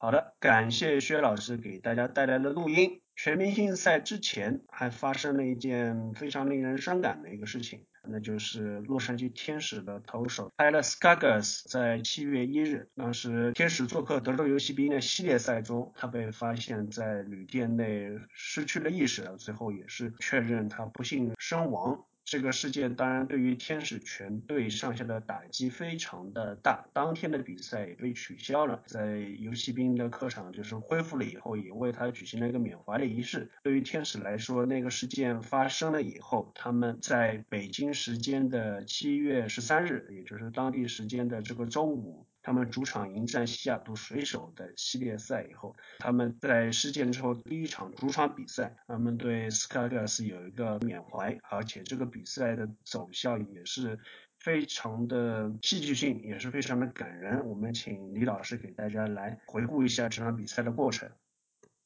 S1: 好的，感谢薛老师给大家带来的录音。全明星赛之前还发生了一件非常令人伤感的一个事情，那就是洛杉矶天使的投手 Tyler Skaggs 在七月一日，当时天使做客德州游骑兵的系列赛中，他被发现在旅店内失去了意识，最后也是确认他不幸身亡。这个事件当然对于天使全队上下的打击非常的大，当天的比赛也被取消了，在游骑兵的客场就是恢复了以后，也为他举行了一个缅怀的仪式。对于天使来说，那个事件发生了以后，他们在北京时间的七月十三日，也就是当地时间的这个周五。他们主场迎战西雅图水手的系列赛以后，他们在事件之后第一场主场比赛，他们对斯卡格斯有一个缅怀，而且这个比赛的走向也是非常的戏剧性，也是非常的感人。我们请李老师给大家来回顾一下这场比赛的过程。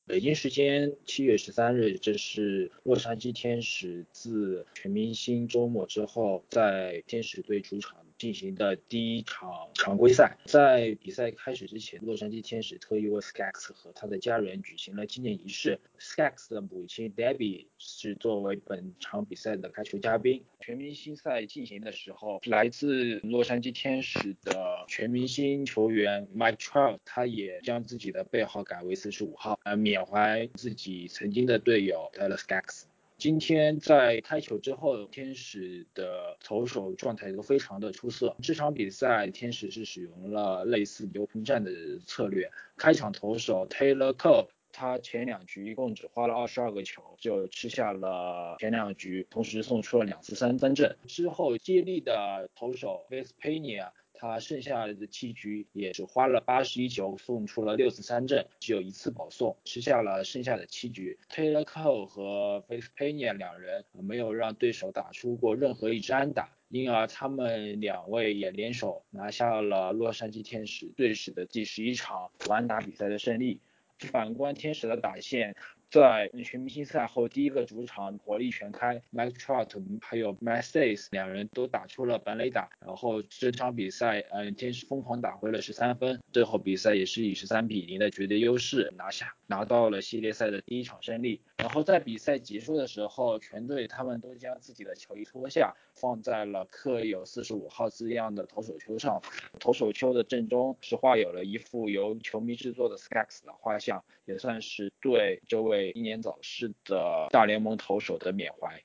S5: 北京时间七月十三日，这是洛杉矶天使自全明星周末之后，在天使队主场。进行的第一场常规赛，在比赛开始之前，洛杉矶天使特意为 Skax 和他的家人举行了纪念仪式。Skax 的母亲 Debbie 是作为本场比赛的开球嘉宾。全明星赛进行的时候，来自洛杉矶天使的全明星球员 Mike Trout，他也将自己的背号改为四十五号，呃，缅怀自己曾经的队友 Tyler Skaggs。今天在开球之后，天使的投手状态都非常的出色。这场比赛，天使是使用了类似牛棚战的策略。开场投手 Taylor Cole 他前两局一共只花了二十二个球，就吃下了前两局，同时送出了两次三分阵。之后接力的投手 Vespania。他剩下的七局也只花了八十一球，送出了六次三振，只有一次保送，吃下了剩下的七局。Taylor Cole 和 f a c e p e n a 两人没有让对手打出过任何一支安打，因而他们两位也联手拿下了洛杉矶天使队史的第十一场完打比赛的胜利。反观天使的打线。在全明星赛后第一个主场火力全开，Mike Trout 还有 m a s s a s 两人都打出了本垒打，然后这场比赛，嗯，天使疯狂打回了十三分，最后比赛也是以十三比零的绝对优势拿下，拿到了系列赛的第一场胜利。然后在比赛结束的时候，全队他们都将自己的球衣脱下，放在了刻有四十五号字样的投手球上，投手球的正中是画有了一幅由球迷制作的 s k x 的画像，也算是对这位。英年早逝的大联盟投手的缅怀。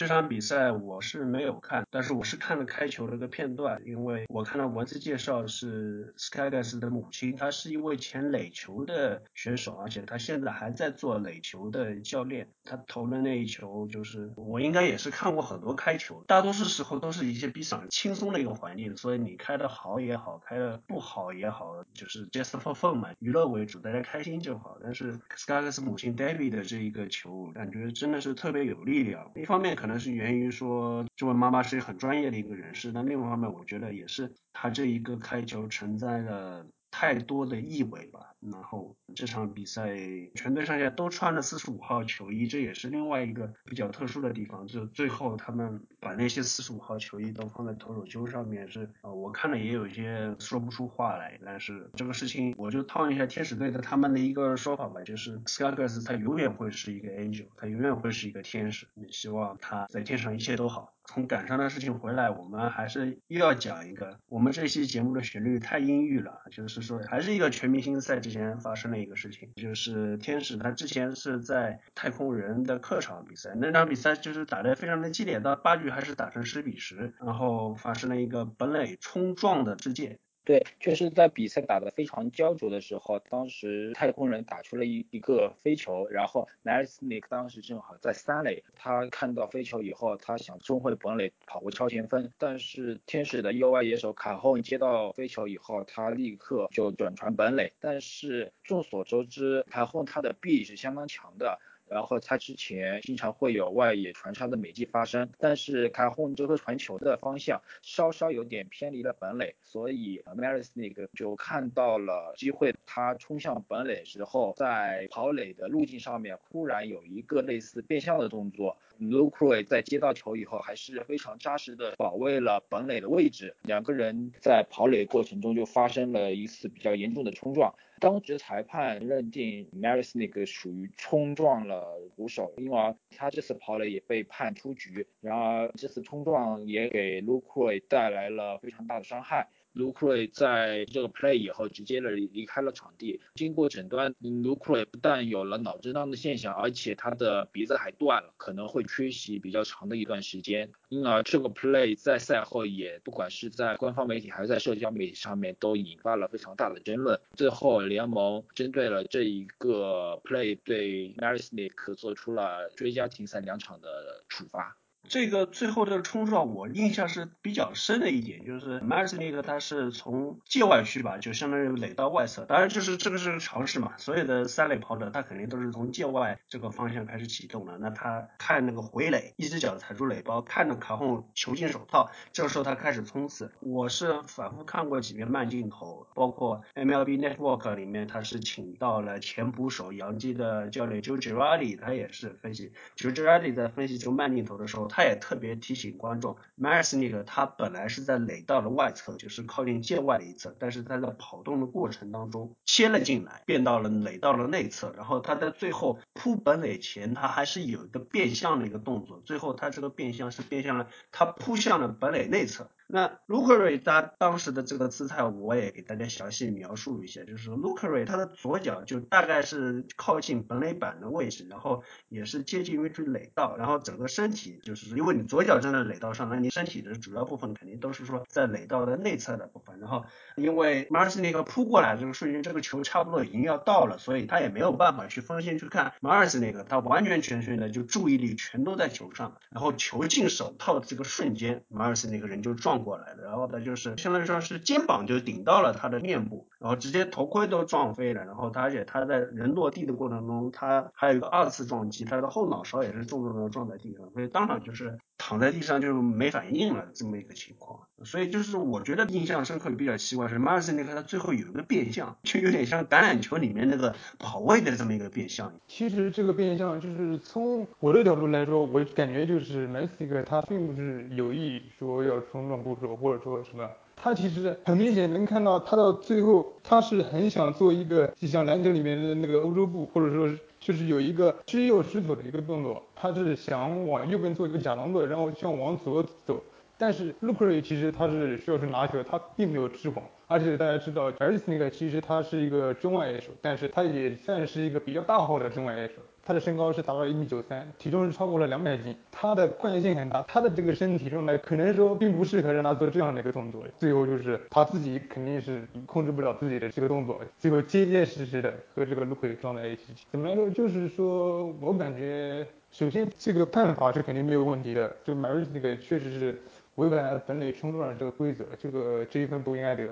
S1: 这场比赛我是没有看，但是我是看了开球的一个片段，因为我看到文字介绍是 Skaggs 的母亲，她是一位前垒球的选手，而且她现在还在做垒球的教练。她投的那一球就是我应该也是看过很多开球，大多数时候都是一些比较轻松的一个环境，所以你开的好也好，开的不好也好，就是 just for fun 嘛，娱乐为主，大家开心就好。但是 Skaggs 母亲 Debbie 的这一个球，感觉真的是特别有力量，一方面可能。可能是源于说，这位妈妈是很专业的一个人士，但另外一方面，我觉得也是她这一个开球承载了。太多的意味吧，然后这场比赛全队上下都穿了四十五号球衣，这也是另外一个比较特殊的地方。就最后他们把那些四十五号球衣都放在投手丘上面，是啊，我看了也有一些说不出话来。但是这个事情，我就套一下天使队的他们的一个说法吧，就是 Skaggs 他永远会是一个 angel，他永远会是一个天使。你希望他在天上一切都好。从赶上的事情回来，我们还是又要讲一个，我们这期节目的旋律太阴郁了，就是说还是一个全明星赛季之前发生了一个事情，就是天使他之前是在太空人的客场比赛，那场比赛就是打得非常的激烈，到八局还是打成十比十，然后发生了一个本垒冲撞的事件。
S5: 对，确实在比赛打得非常焦灼的时候，当时太空人打出了一一个飞球，然后 m a r i s n i k 当时正好在三垒，他看到飞球以后，他想冲回本垒跑过超前分，但是天使的右外野手卡后接到飞球以后，他立刻就转传本垒，但是众所周知，卡后他的臂是相当强的。然后他之前经常会有外野传杀的美计发生，但是卡洪这颗传球的方向稍稍有点偏离了本垒，所以 Marisnik 就看到了机会，他冲向本垒时候，在跑垒的路径上面忽然有一个类似变向的动作。Lucroy 在接到球以后还是非常扎实的保卫了本垒的位置，两个人在跑垒过程中就发生了一次比较严重的冲撞。当值裁判认定 Marisnik 属于冲撞了捕手，因而他这次跑垒也被判出局。然而这次冲撞也给 Lucroy 带来了非常大的伤害。卢克瑞在这个 play 以后直接的离开了场地。经过诊断，卢克瑞不但有了脑震荡的现象，而且他的鼻子还断了，可能会缺席比较长的一段时间。因而这个 play 在赛后也不管是在官方媒体还是在社交媒体上面都引发了非常大的争论。最后联盟针对了这一个 play 对 Marisnik 做出了追加停赛两场的处罚。
S1: 这个最后这个冲撞，我印象是比较深的一点，就是 m a r i s n i k 他是从界外区吧，就相当于垒到外侧，当然就是这个是常识嘛，所有的三垒跑者他肯定都是从界外这个方向开始启动的。那他看那个回垒，一只脚踩住垒包，看着卡洪球进手套，这个时候他开始冲刺。我是反复看过几遍慢镜头，包括 MLB Network 里面他是请到了前捕手杨基的教练 Joe Girardi，他也是分析，Joe Girardi 在分析这个慢镜头的时候，他。他也特别提醒观众 m a r i s n i k 他本来是在垒道的外侧，就是靠近界外的一侧，但是他在跑动的过程当中切了进来，变到了垒道的内侧，然后他在最后扑本垒前，他还是有一个变向的一个动作，最后他这个变向是变向了，他扑向了本垒内侧。那卢克瑞他当时的这个姿态，我也给大家详细描述一下，就是卢克瑞他的左脚就大概是靠近本垒板的位置，然后也是接近于去垒道，然后整个身体就是因为你左脚站在垒道上，那你身体的主要部分肯定都是说在垒道的内侧的部分，然后因为马尔斯那个扑过来这个瞬间，这个球差不多已经要到了，所以他也没有办法去分心去看马尔斯那个，他完全全全的就注意力全都在球上，然后球进手套的这个瞬间，马尔斯那个人就撞过来的，然后他就是相当于说是肩膀就顶到了他的面部，然后直接头盔都撞飞了，然后他而且他在人落地的过程中，他还有一个二次撞击，他的后脑勺也是重重的撞在地上，所以当场就是躺在地上就没反应了这么一个情况。所以就是我觉得印象深刻比较奇怪是马尔斯那个他最后有一个变相，就有点像橄榄球里面那个跑位的这么一个变相。
S3: 其实这个变相就是从我的角度来说，我感觉就是马尔斯蒂克他并不是有意说要冲撞捕手或者说什么，他其实很明显能看到他到最后他是很想做一个就像篮球里面的那个欧洲步，或者说就是有一个失右失左的一个动作，他是想往右边做一个假动作，然后想往左走。但是 l u c r y 其实他是需要去拿球，他并没有织谎，而且大家知道 a r i s 那个其实他是一个中外野手，但是他也算是一个比较大号的中外野手，他的身高是达到一米九三，体重是超过了两百斤，他的惯性很大，他的这个身体状态可能说并不适合让他做这样的一个动作，最后就是他自己肯定是控制不了自己的这个动作，最后结结实实的和这个 l u c r y 撞在一起。怎么来说？就是说我感觉，首先这个判罚是肯定没有问题的，就 m a r i s 那个确实是。违反了本垒冲撞这个规则，这个这一分不应该得。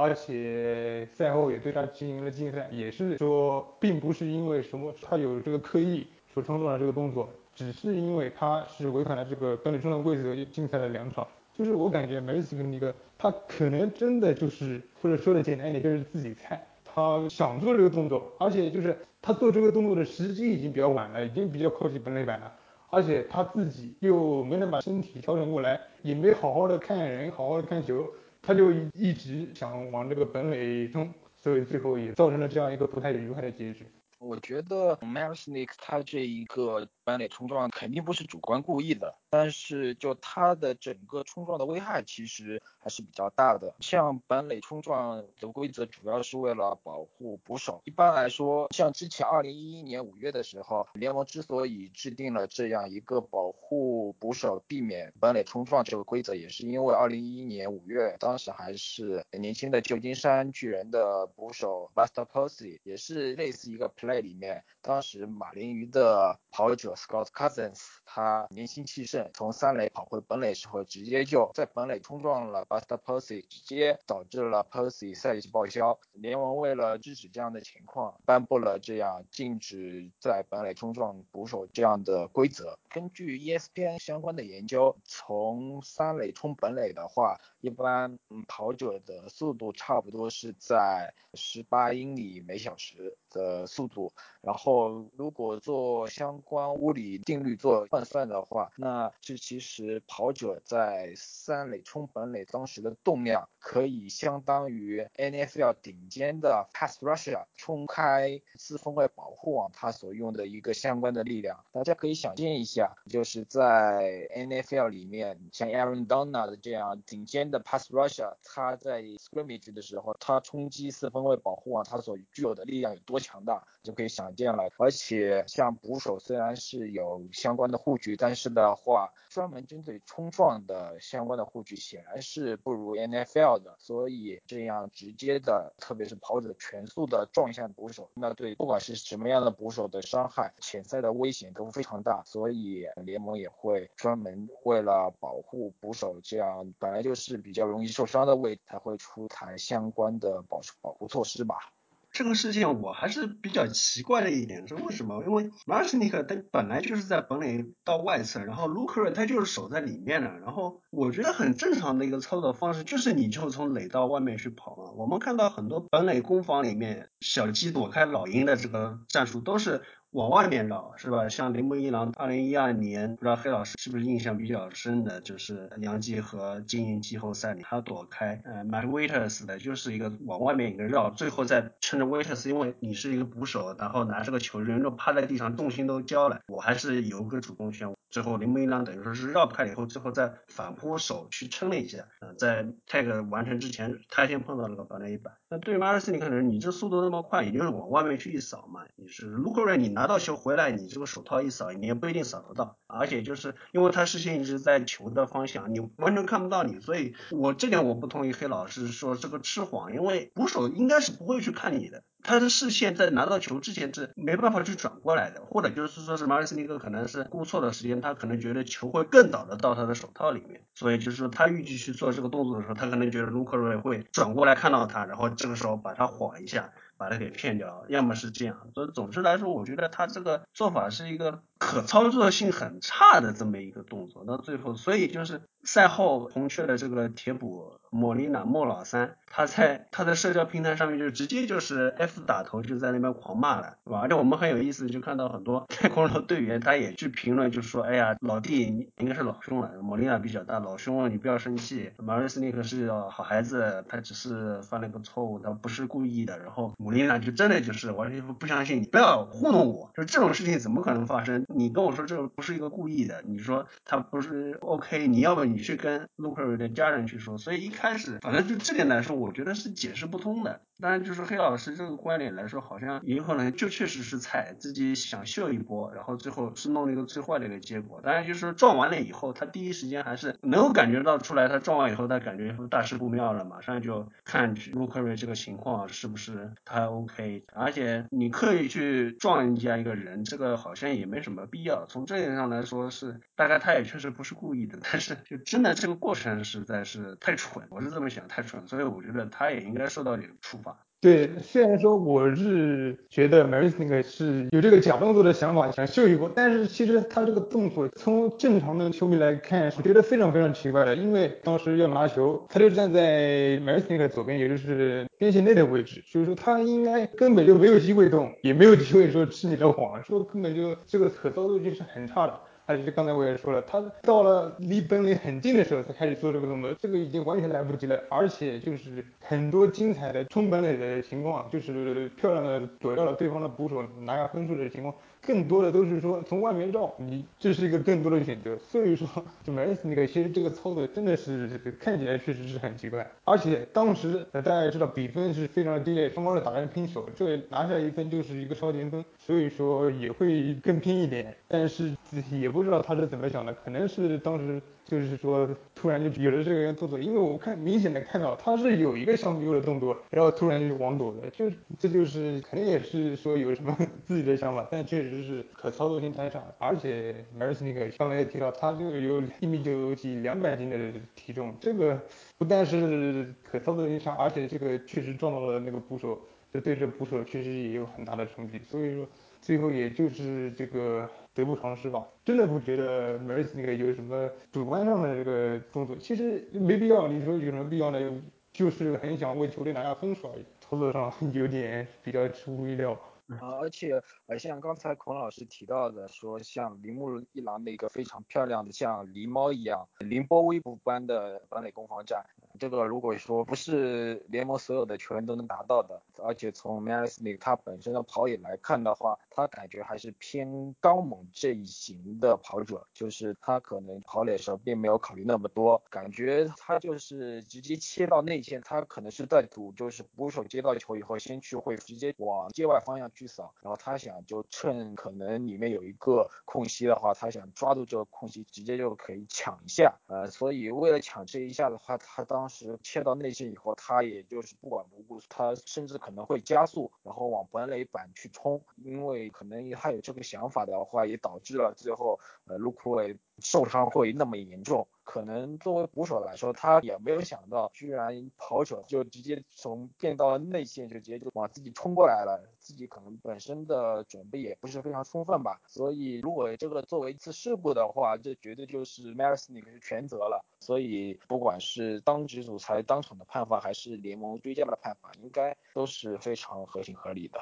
S3: 而且赛后也对他进行了禁赛，也是说并不是因为什么他有这个刻意说冲撞了这个动作，只是因为他是违反了这个本垒冲撞规则禁赛了两场。就是我感觉梅西跟尼克他可能真的就是或者说的简单一点就是自己菜，他想做这个动作，而且就是他做这个动作的时机已经比较晚了，已经比较靠近本垒板了。而且他自己又没能把身体调整过来，也没好好的看人，好好的看球，他就一直想往这个本垒冲，所以最后也造成了这样一个不太愉快的结局。
S5: 我觉得 Marisnik 他这一个本垒冲撞肯定不是主观故意的，但是就它的整个冲撞的危害其实还是比较大的。像本垒冲撞的规则主要是为了保护捕手。一般来说，像之前二零一一年五月的时候，联盟之所以制定了这样一个保护捕手、避免本垒冲撞这个规则，也是因为二零一一年五月，当时还是年轻的旧金山巨人的捕手 Buster Posey，也是类似一个。play 里面，当时马林鱼的跑者 Scott Cousins，他年轻气盛，从三垒跑回本垒时候，直接就在本垒冲撞了 Buster Posey，直接导致了 Posey 赛季报销。联盟为了制止这样的情况，颁布了这样禁止在本垒冲撞捕手这样的规则。根据 ESPN 相关的研究，从三垒冲本垒的话，一般跑者的速度差不多是在十八英里每小时的速度。然后，如果做相关物物理定律做换算的话，那这其实跑者在三垒冲本垒当时的动量，可以相当于 NFL 顶尖的 pass rusher 冲开四分卫保护网他所用的一个相关的力量。大家可以想象一下，就是在 NFL 里面，像 Aaron Donald 这样顶尖的 pass rusher，他在 scrimmage 的时候，他冲击四分卫保护网，他所具有的力量有多强大。就可以想见了，而且像捕手虽然是是有相关的护具，但是的话，专门针对冲撞的相关的护具显然是不如 NFL 的，所以这样直接的，特别是跑者全速的撞向捕手，那对不管是什么样的捕手的伤害、潜在的危险都非常大，所以联盟也会专门为了保护捕手，这样本来就是比较容易受伤的位，才会出台相关的保保护措施吧。
S1: 这个事情我还是比较奇怪的一点是为什么？因为马尔斯尼克他本来就是在本垒到外侧，然后卢克瑞他就是守在里面的，然后我觉得很正常的一个操作方式就是你就从垒到外面去跑嘛。我们看到很多本垒攻防里面小鸡躲开老鹰的这个战术都是。往外面绕是吧？像铃木一郎，二零一二年，不知道黑老师是不是印象比较深的，就是洋基和精英季后赛里，他躲开呃 m a t Waiters 的，就是一个往外面一个绕，最后再趁着 Waiters，因为你是一个捕手，然后拿这个球，人都趴在地上，重心都交了，我还是有个主动权，最后铃木一郎等于说是绕开了以后，最后再反扑手去撑了一下，嗯，在 tag 完成之前，他先碰到了个反雷板。那对于马尔斯尼克人，你这速度那么快，也就是往外面去一扫嘛。你是卢克瑞，你拿到球回来，你这个手套一扫，你也不一定扫得到。而且就是因为他视线一直在球的方向，你完全看不到你。所以我这点我不同意黑老师说这个吃谎，因为捕手应该是不会去看你的。他的视线在拿到球之前是没办法去转过来的，或者就是说是马尔斯尼克可能是估错的时间，他可能觉得球会更早的到他的手套里面，所以就是说他预计去做这个动作的时候，他可能觉得卢克瑞会转过来看到他，然后这个时候把他晃一下。把他给骗掉，要么是这样，所以总之来说，我觉得他这个做法是一个可操作性很差的这么一个动作。到最后，所以就是赛后红雀的这个铁补莫莉娜莫老三，他在他的社交平台上面就直接就是 F 打头就在那边狂骂了，是吧？而且我们很有意思，就看到很多太空人的队员他也去评论，就说，哎呀，老弟，你应该是老兄了，莫莉娜比较大，老兄你不要生气，马瑞斯尼克是好孩子，他只是犯了一个错误，他不是故意的，然后。穆林娜就真的就是完全不相信你，不要糊弄我，就这种事情怎么可能发生？你跟我说这不是一个故意的，你说他不是 OK，你要不你去跟卢克尔的家人去说。所以一开始，反正就这点来说，我觉得是解释不通的。当然，就是黑老师这个观点来说，好像有可能就确实是菜，自己想秀一波，然后最后是弄了一个最坏的一个结果。当然，就是撞完了以后，他第一时间还是能够感觉到出来，他撞完以后，他感觉大事不妙了，马上就看卢克瑞这个情况是不是他 OK。而且你刻意去撞人家一个人，这个好像也没什么必要。从这点上来说，是大概他也确实不是故意的，但是就真的这个过程实在是太蠢，我是这么想，太蠢，所以我觉得他也应该受到点处罚。
S3: 对，虽然说我是觉得 Maris 那个是有这个假动作的想法，想秀一波，但是其实他这个动作从正常的球迷来看，是觉得非常非常奇怪的。因为当时要拿球，他就站在 Maris 那个左边，也就是边线内的位置，所以说他应该根本就没有机会动，也没有机会说吃你的谎，说根本就这个可操作性是很差的。还是刚才我也说了，他到了离本垒很近的时候才开始做这个动作，这个已经完全来不及了。而且就是很多精彩的冲本垒的情况，就是漂亮的躲掉了对方的捕手，拿下分数的情况。更多的都是说从外面绕，你这是一个更多的选择。所以说，就 m a r s 那个其实这个操作真的是看起来确实是很奇怪。而且当时大家也知道比分是非常的低劣，双方是打成平手，这拿下一分就是一个超前分，所以说也会更拼一点。但是也不知道他是怎么想的，可能是当时。就是说，突然就有了这个动作，因为我看明显的看到他是有一个项目优的动作，然后突然就往躲的，就这就是肯定也是说有什么自己的想法，但确实是可操作性太差，而且 r i s 那个刚才也提到，他这个有一米九几两百斤的体重，这个不但是可操作性差，而且这个确实撞到了那个捕手，这对这捕手确实也有很大的冲击，所以说最后也就是这个。得不偿失吧，真的不觉得 r i s 那个有什么主观上的这个动作，其实没必要。你说有什么必要呢？就是很想为球队拿下分数而已，操作上有点比较出乎意料。
S5: 啊，而且呃，像刚才孔老师提到的，说像铃木一郎的一个非常漂亮的，像狸猫一样凌波微步般的完美攻防战，这个如果说不是联盟所有的球员都能达到的，而且从 m a r i s 那个他本身的跑野来看的话，他感觉还是偏高猛这一型的跑者，就是他可能跑垒的时候并没有考虑那么多，感觉他就是直接切到内线，他可能是在赌，就是捕手接到球以后，先去会直接往界外方向。去扫，然后他想就趁可能里面有一个空隙的话，他想抓住这个空隙，直接就可以抢一下，呃，所以为了抢这一下的话，他当当时切到内线以后，他也就是不管不顾，他甚至可能会加速，然后往本垒板去冲，因为可能他有这个想法的话，也导致了最后呃卢库伟受伤会那么严重。可能作为捕手来说，他也没有想到，居然跑者就直接从变到内线，就直接就往自己冲过来了。自己可能本身的准备也不是非常充分吧。所以如果这个作为一次事故的话，这绝对就是 m a r i s 那个是全责了。所以不管是当局总裁当场的判罚，还是联盟追加的判罚，应该都是非常合情合理的。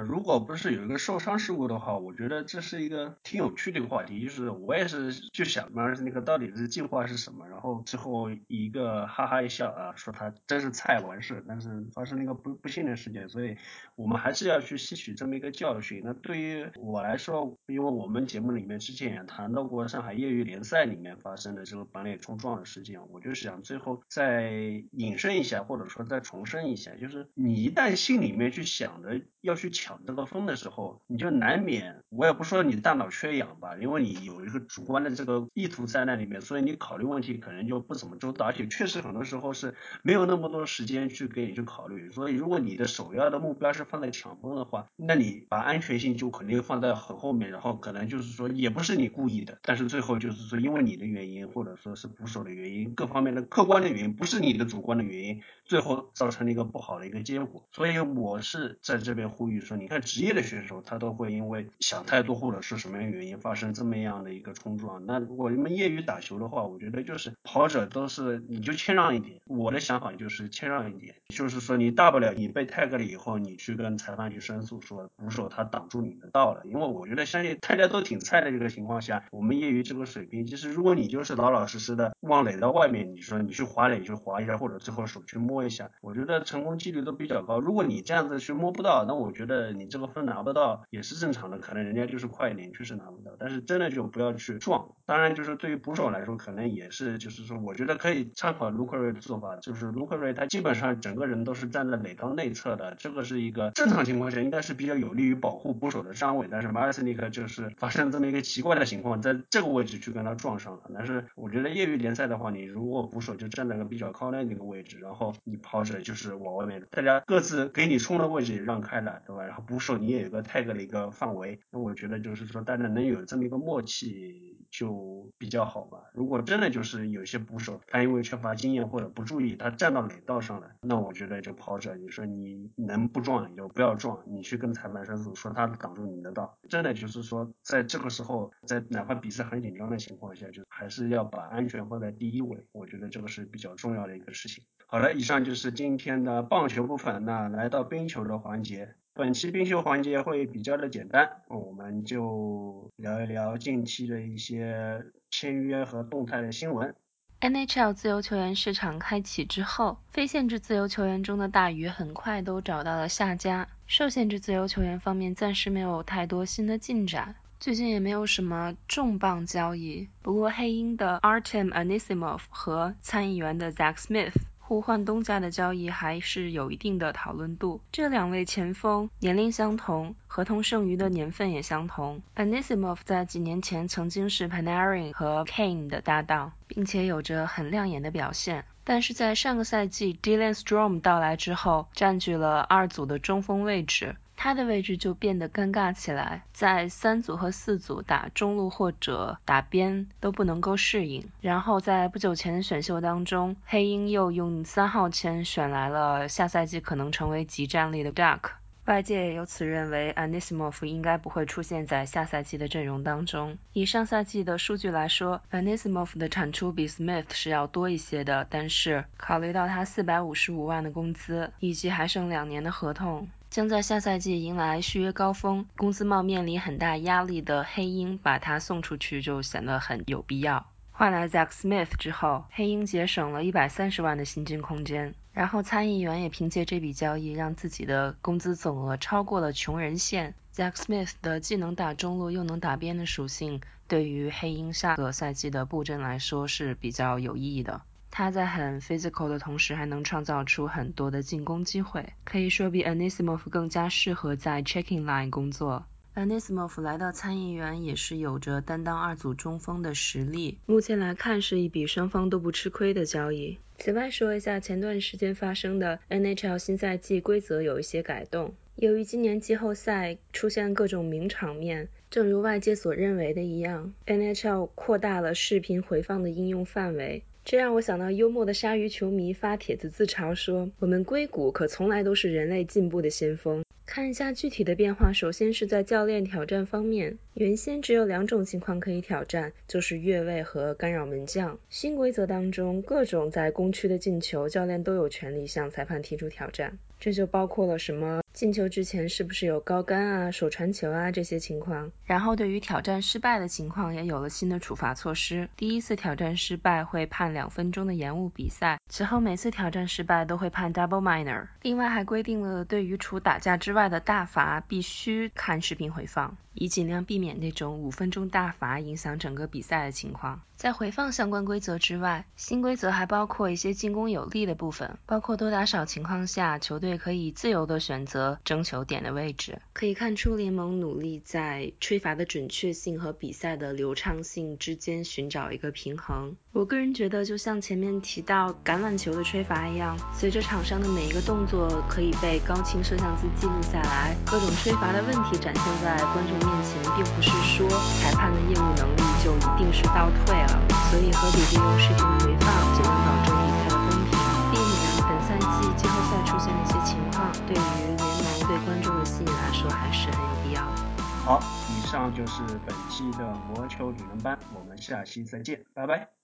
S1: 如果不是有一个受伤事故的话，我觉得这是一个挺有趣的一个话题。就是我也是就想嘛，那个到底是进化是什么？然后最后一个哈哈一笑啊，说他真是菜完事，但是发生了一个不不幸的事件，所以我们还是要去吸取这么一个教训。那对于我来说，因为我们节目里面之前也谈到过上海业余联赛里面发生的这个板垒冲撞的事件，我就想最后再引申一下，或者说再重申一下，就是你一旦心里面去想着要去。抢这个风的时候，你就难免，我也不说你大脑缺氧吧，因为你有一个主观的这个意图在那里面，所以你考虑问题可能就不怎么周到，而且确实很多时候是没有那么多时间去给你去考虑。所以如果你的首要的目标是放在抢风的话，那你把安全性就肯定放在很后面，然后可能就是说也不是你故意的，但是最后就是说因为你的原因或者说是捕手的原因，各方面的客观的原因，不是你的主观的原因，最后造成了一个不好的一个结果。所以我是在这边呼吁说。你看职业的选手，他都会因为想太多或者是什么样原因发生这么样的一个冲撞。那如果你们业余打球的话，我觉得就是跑者都是你就谦让一点。我的想法就是谦让一点，就是说你大不了你被 tag 了以后，你去跟裁判去申诉，说捕手他挡住你的道了。因为我觉得相信大家都挺菜的这个情况下，我们业余这个水平，其实如果你就是老老实实的往垒到外面，你说你去划垒去划一下，或者最后手去摸一下，我觉得成功几率都比较高。如果你这样子去摸不到，那我觉得。你这个分拿不到也是正常的，可能人家就是快一点，确实拿不到。但是真的就不要去撞。当然，就是对于捕手来说，可能也是，就是说，我觉得可以参考卢克瑞的做法，就是卢克瑞他基本上整个人都是站在垒道内侧的，这个是一个正常情况下应该是比较有利于保护捕手的站位。但是马尔斯尼克就是发生这么一个奇怪的情况，在这个位置去跟他撞上了。但是我觉得业余联赛的话，你如果捕手就站在个比较靠内那个位置，然后你跑者就是往外面，大家各自给你冲的位置也让开了，对吧？然后捕手你也有个 tag 的一个范围，那我觉得就是说大家能有这么一个默契就比较好吧。如果真的就是有些捕手他因为缺乏经验或者不注意，他站到垒道上了，那我觉得就跑者你说你能不撞你就不要撞，你去跟裁判申诉说他挡住你的道。真的就是说在这个时候，在哪怕比赛很紧张的情况下，就还是要把安全放在第一位。我觉得这个是比较重要的一个事情。好了，以上就是今天的棒球部分，那来到冰球的环节。本期冰球环节会比较的简单，我们就聊一聊近期的一些签约和动态的新闻。
S6: NHL 自由球员市场开启之后，非限制自由球员中的大鱼很快都找到了下家。受限制自由球员方面暂时没有太多新的进展，最近也没有什么重磅交易。不过黑鹰的 Artem Anisimov 和参议员的 Zach Smith。互换东家的交易还是有一定的讨论度。这两位前锋年龄相同，合同剩余的年份也相同。Anisimov 在几年前曾经是 Panarin 和 Kane 的搭档，并且有着很亮眼的表现。但是在上个赛季 Dylan Strom 到来之后，占据了二组的中锋位置。他的位置就变得尴尬起来，在三组和四组打中路或者打边都不能够适应。然后在不久前的选秀当中，黑鹰又用三号签选来了下赛季可能成为极战力的 Duck。外界也由此认为 Anisimov 应该不会出现在下赛季的阵容当中。以上赛季的数据来说，Anisimov 的产出比 Smith 是要多一些的，但是考虑到他四百五十五万的工资以及还剩两年的合同。将在下赛季迎来续约高峰，工资帽面临很大压力的黑鹰把他送出去就显得很有必要。换来 Zach Smith 之后，黑鹰节省了一百三十万的薪金空间。然后参议员也凭借这笔交易让自己的工资总额超过了穷人线。Zach Smith 的既能打中路又能打边的属性，对于黑鹰下个赛季的布阵来说是比较有意义的。他在很 physical 的同时，还能创造出很多的进攻机会，可以说比 Anisimov 更加适合在 checking line 工作。Anisimov 来到参议员也是有着担当二组中锋的实力，目前来看是一笔双方都不吃亏的交易。此外说一下前段时间发生的 NHL 新赛季规则有一些改动，由于今年季后赛出现各种名场面，正如外界所认为的一样，NHL 扩大了视频回放的应用范围。这让我想到幽默的鲨鱼球迷发帖子自嘲说：“我们硅谷可从来都是人类进步的先锋。”看一下具体的变化，首先是在教练挑战方面，原先只有两种情况可以挑战，就是越位和干扰门将。新规则当中，各种在攻区的进球，教练都有权利向裁判提出挑战，这就包括了什么进球之前是不是有高杆啊、手传球啊这些情况。然后对于挑战失败的情况也有了新的处罚措施，第一次挑战失败会判两分钟的延误比赛，此后每次挑战失败都会判 double minor。另外还规定了对于除打架之外的大罚必须看视频回放，以尽量避免那种五分钟大罚影响整个比赛的情况。在回放相关规则之外，新规则还包括一些进攻有利的部分，包括多打少情况下，球队可以自由的选择争球点的位置。可以看出联盟努力在吹罚的准确性和比赛的流畅性之间寻找一个平衡。我个人觉得，就像前面提到橄榄球的吹罚一样，随着场上的每一个动作可以被高清摄像机记录下来，各种吹罚的问题展现在观众面前，并不是说裁判的业务能力就一定是倒退了。所以合理利用视频回放，就能保证比赛的公平，避免本赛季季后赛出现的一些情况。对于联盟对观众的吸引来说，还是很有必要的。
S1: 好，以上就是本期的魔球理论班，我们下期再见，拜拜。